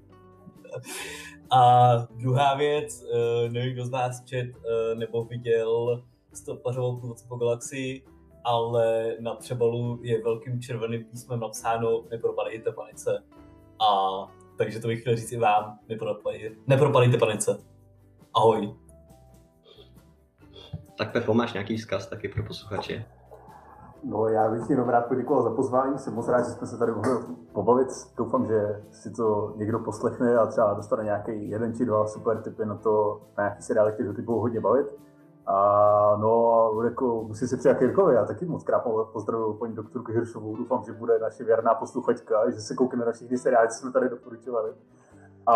S4: A druhá věc, eh, nevím, kdo z vás čet eh, nebo viděl stopařovou průvodce po galaxii, ale na přebalu je velkým červeným písmem napsáno nepropadejte panice. A takže to bych chtěl říct i vám, nepropadejte, nepropadejte panice. Ahoj.
S1: Tak Pepo, máš nějaký vzkaz taky pro posluchače?
S5: No, já bych jenom rád poděkoval za pozvání, jsem moc rád, že jsme se tady mohli pobavit. Doufám, že si to někdo poslechne a třeba dostane nějaký jeden či dva super typy na to, na nějaký seriály, které ty budou hodně bavit. A no, jako musím se přijat Jirkovi, já taky moc krát pozdravuju paní doktorku Hiršovou, doufám, že bude naše věrná posluchačka, že se koukne na všechny seriály, co jsme tady doporučovali. A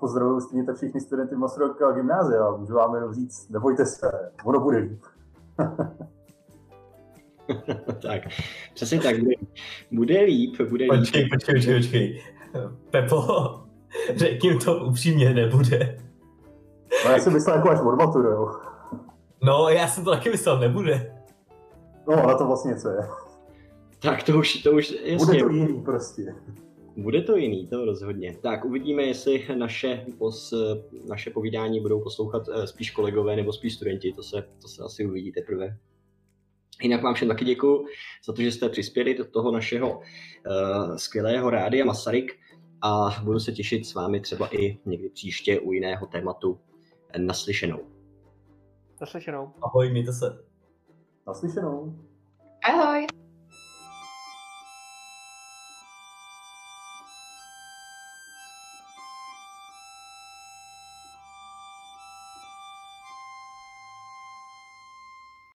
S5: pozdravuju stejně tak všichni studenty Masaryka gymnázia. Můžu vám jenom říct, nebojte se, ono bude líp. (laughs) (laughs)
S1: tak, přesně tak, bude, bude líp, bude
S4: líp. Počkej, počkej, počkej, počkej. Pepo, (laughs) řekni to upřímně, nebude.
S5: No já jsem myslel jako až od jo.
S4: No, já jsem to taky myslel, nebude.
S5: No, na to vlastně co je.
S1: Tak to už, to už, jasně.
S5: Bude to jiný prostě.
S1: Bude to jiný, to rozhodně. Tak uvidíme, jestli naše, pos, naše povídání budou poslouchat eh, spíš kolegové nebo spíš studenti, to se, to se asi uvidí teprve. Jinak vám všem taky děkuji za to, že jste přispěli do toho našeho uh, skvělého rádia Masaryk a budu se těšit s vámi třeba i někdy příště u jiného tématu naslyšenou.
S3: Naslyšenou.
S4: Ahoj, mějte se.
S5: Naslyšenou.
S2: Ahoj.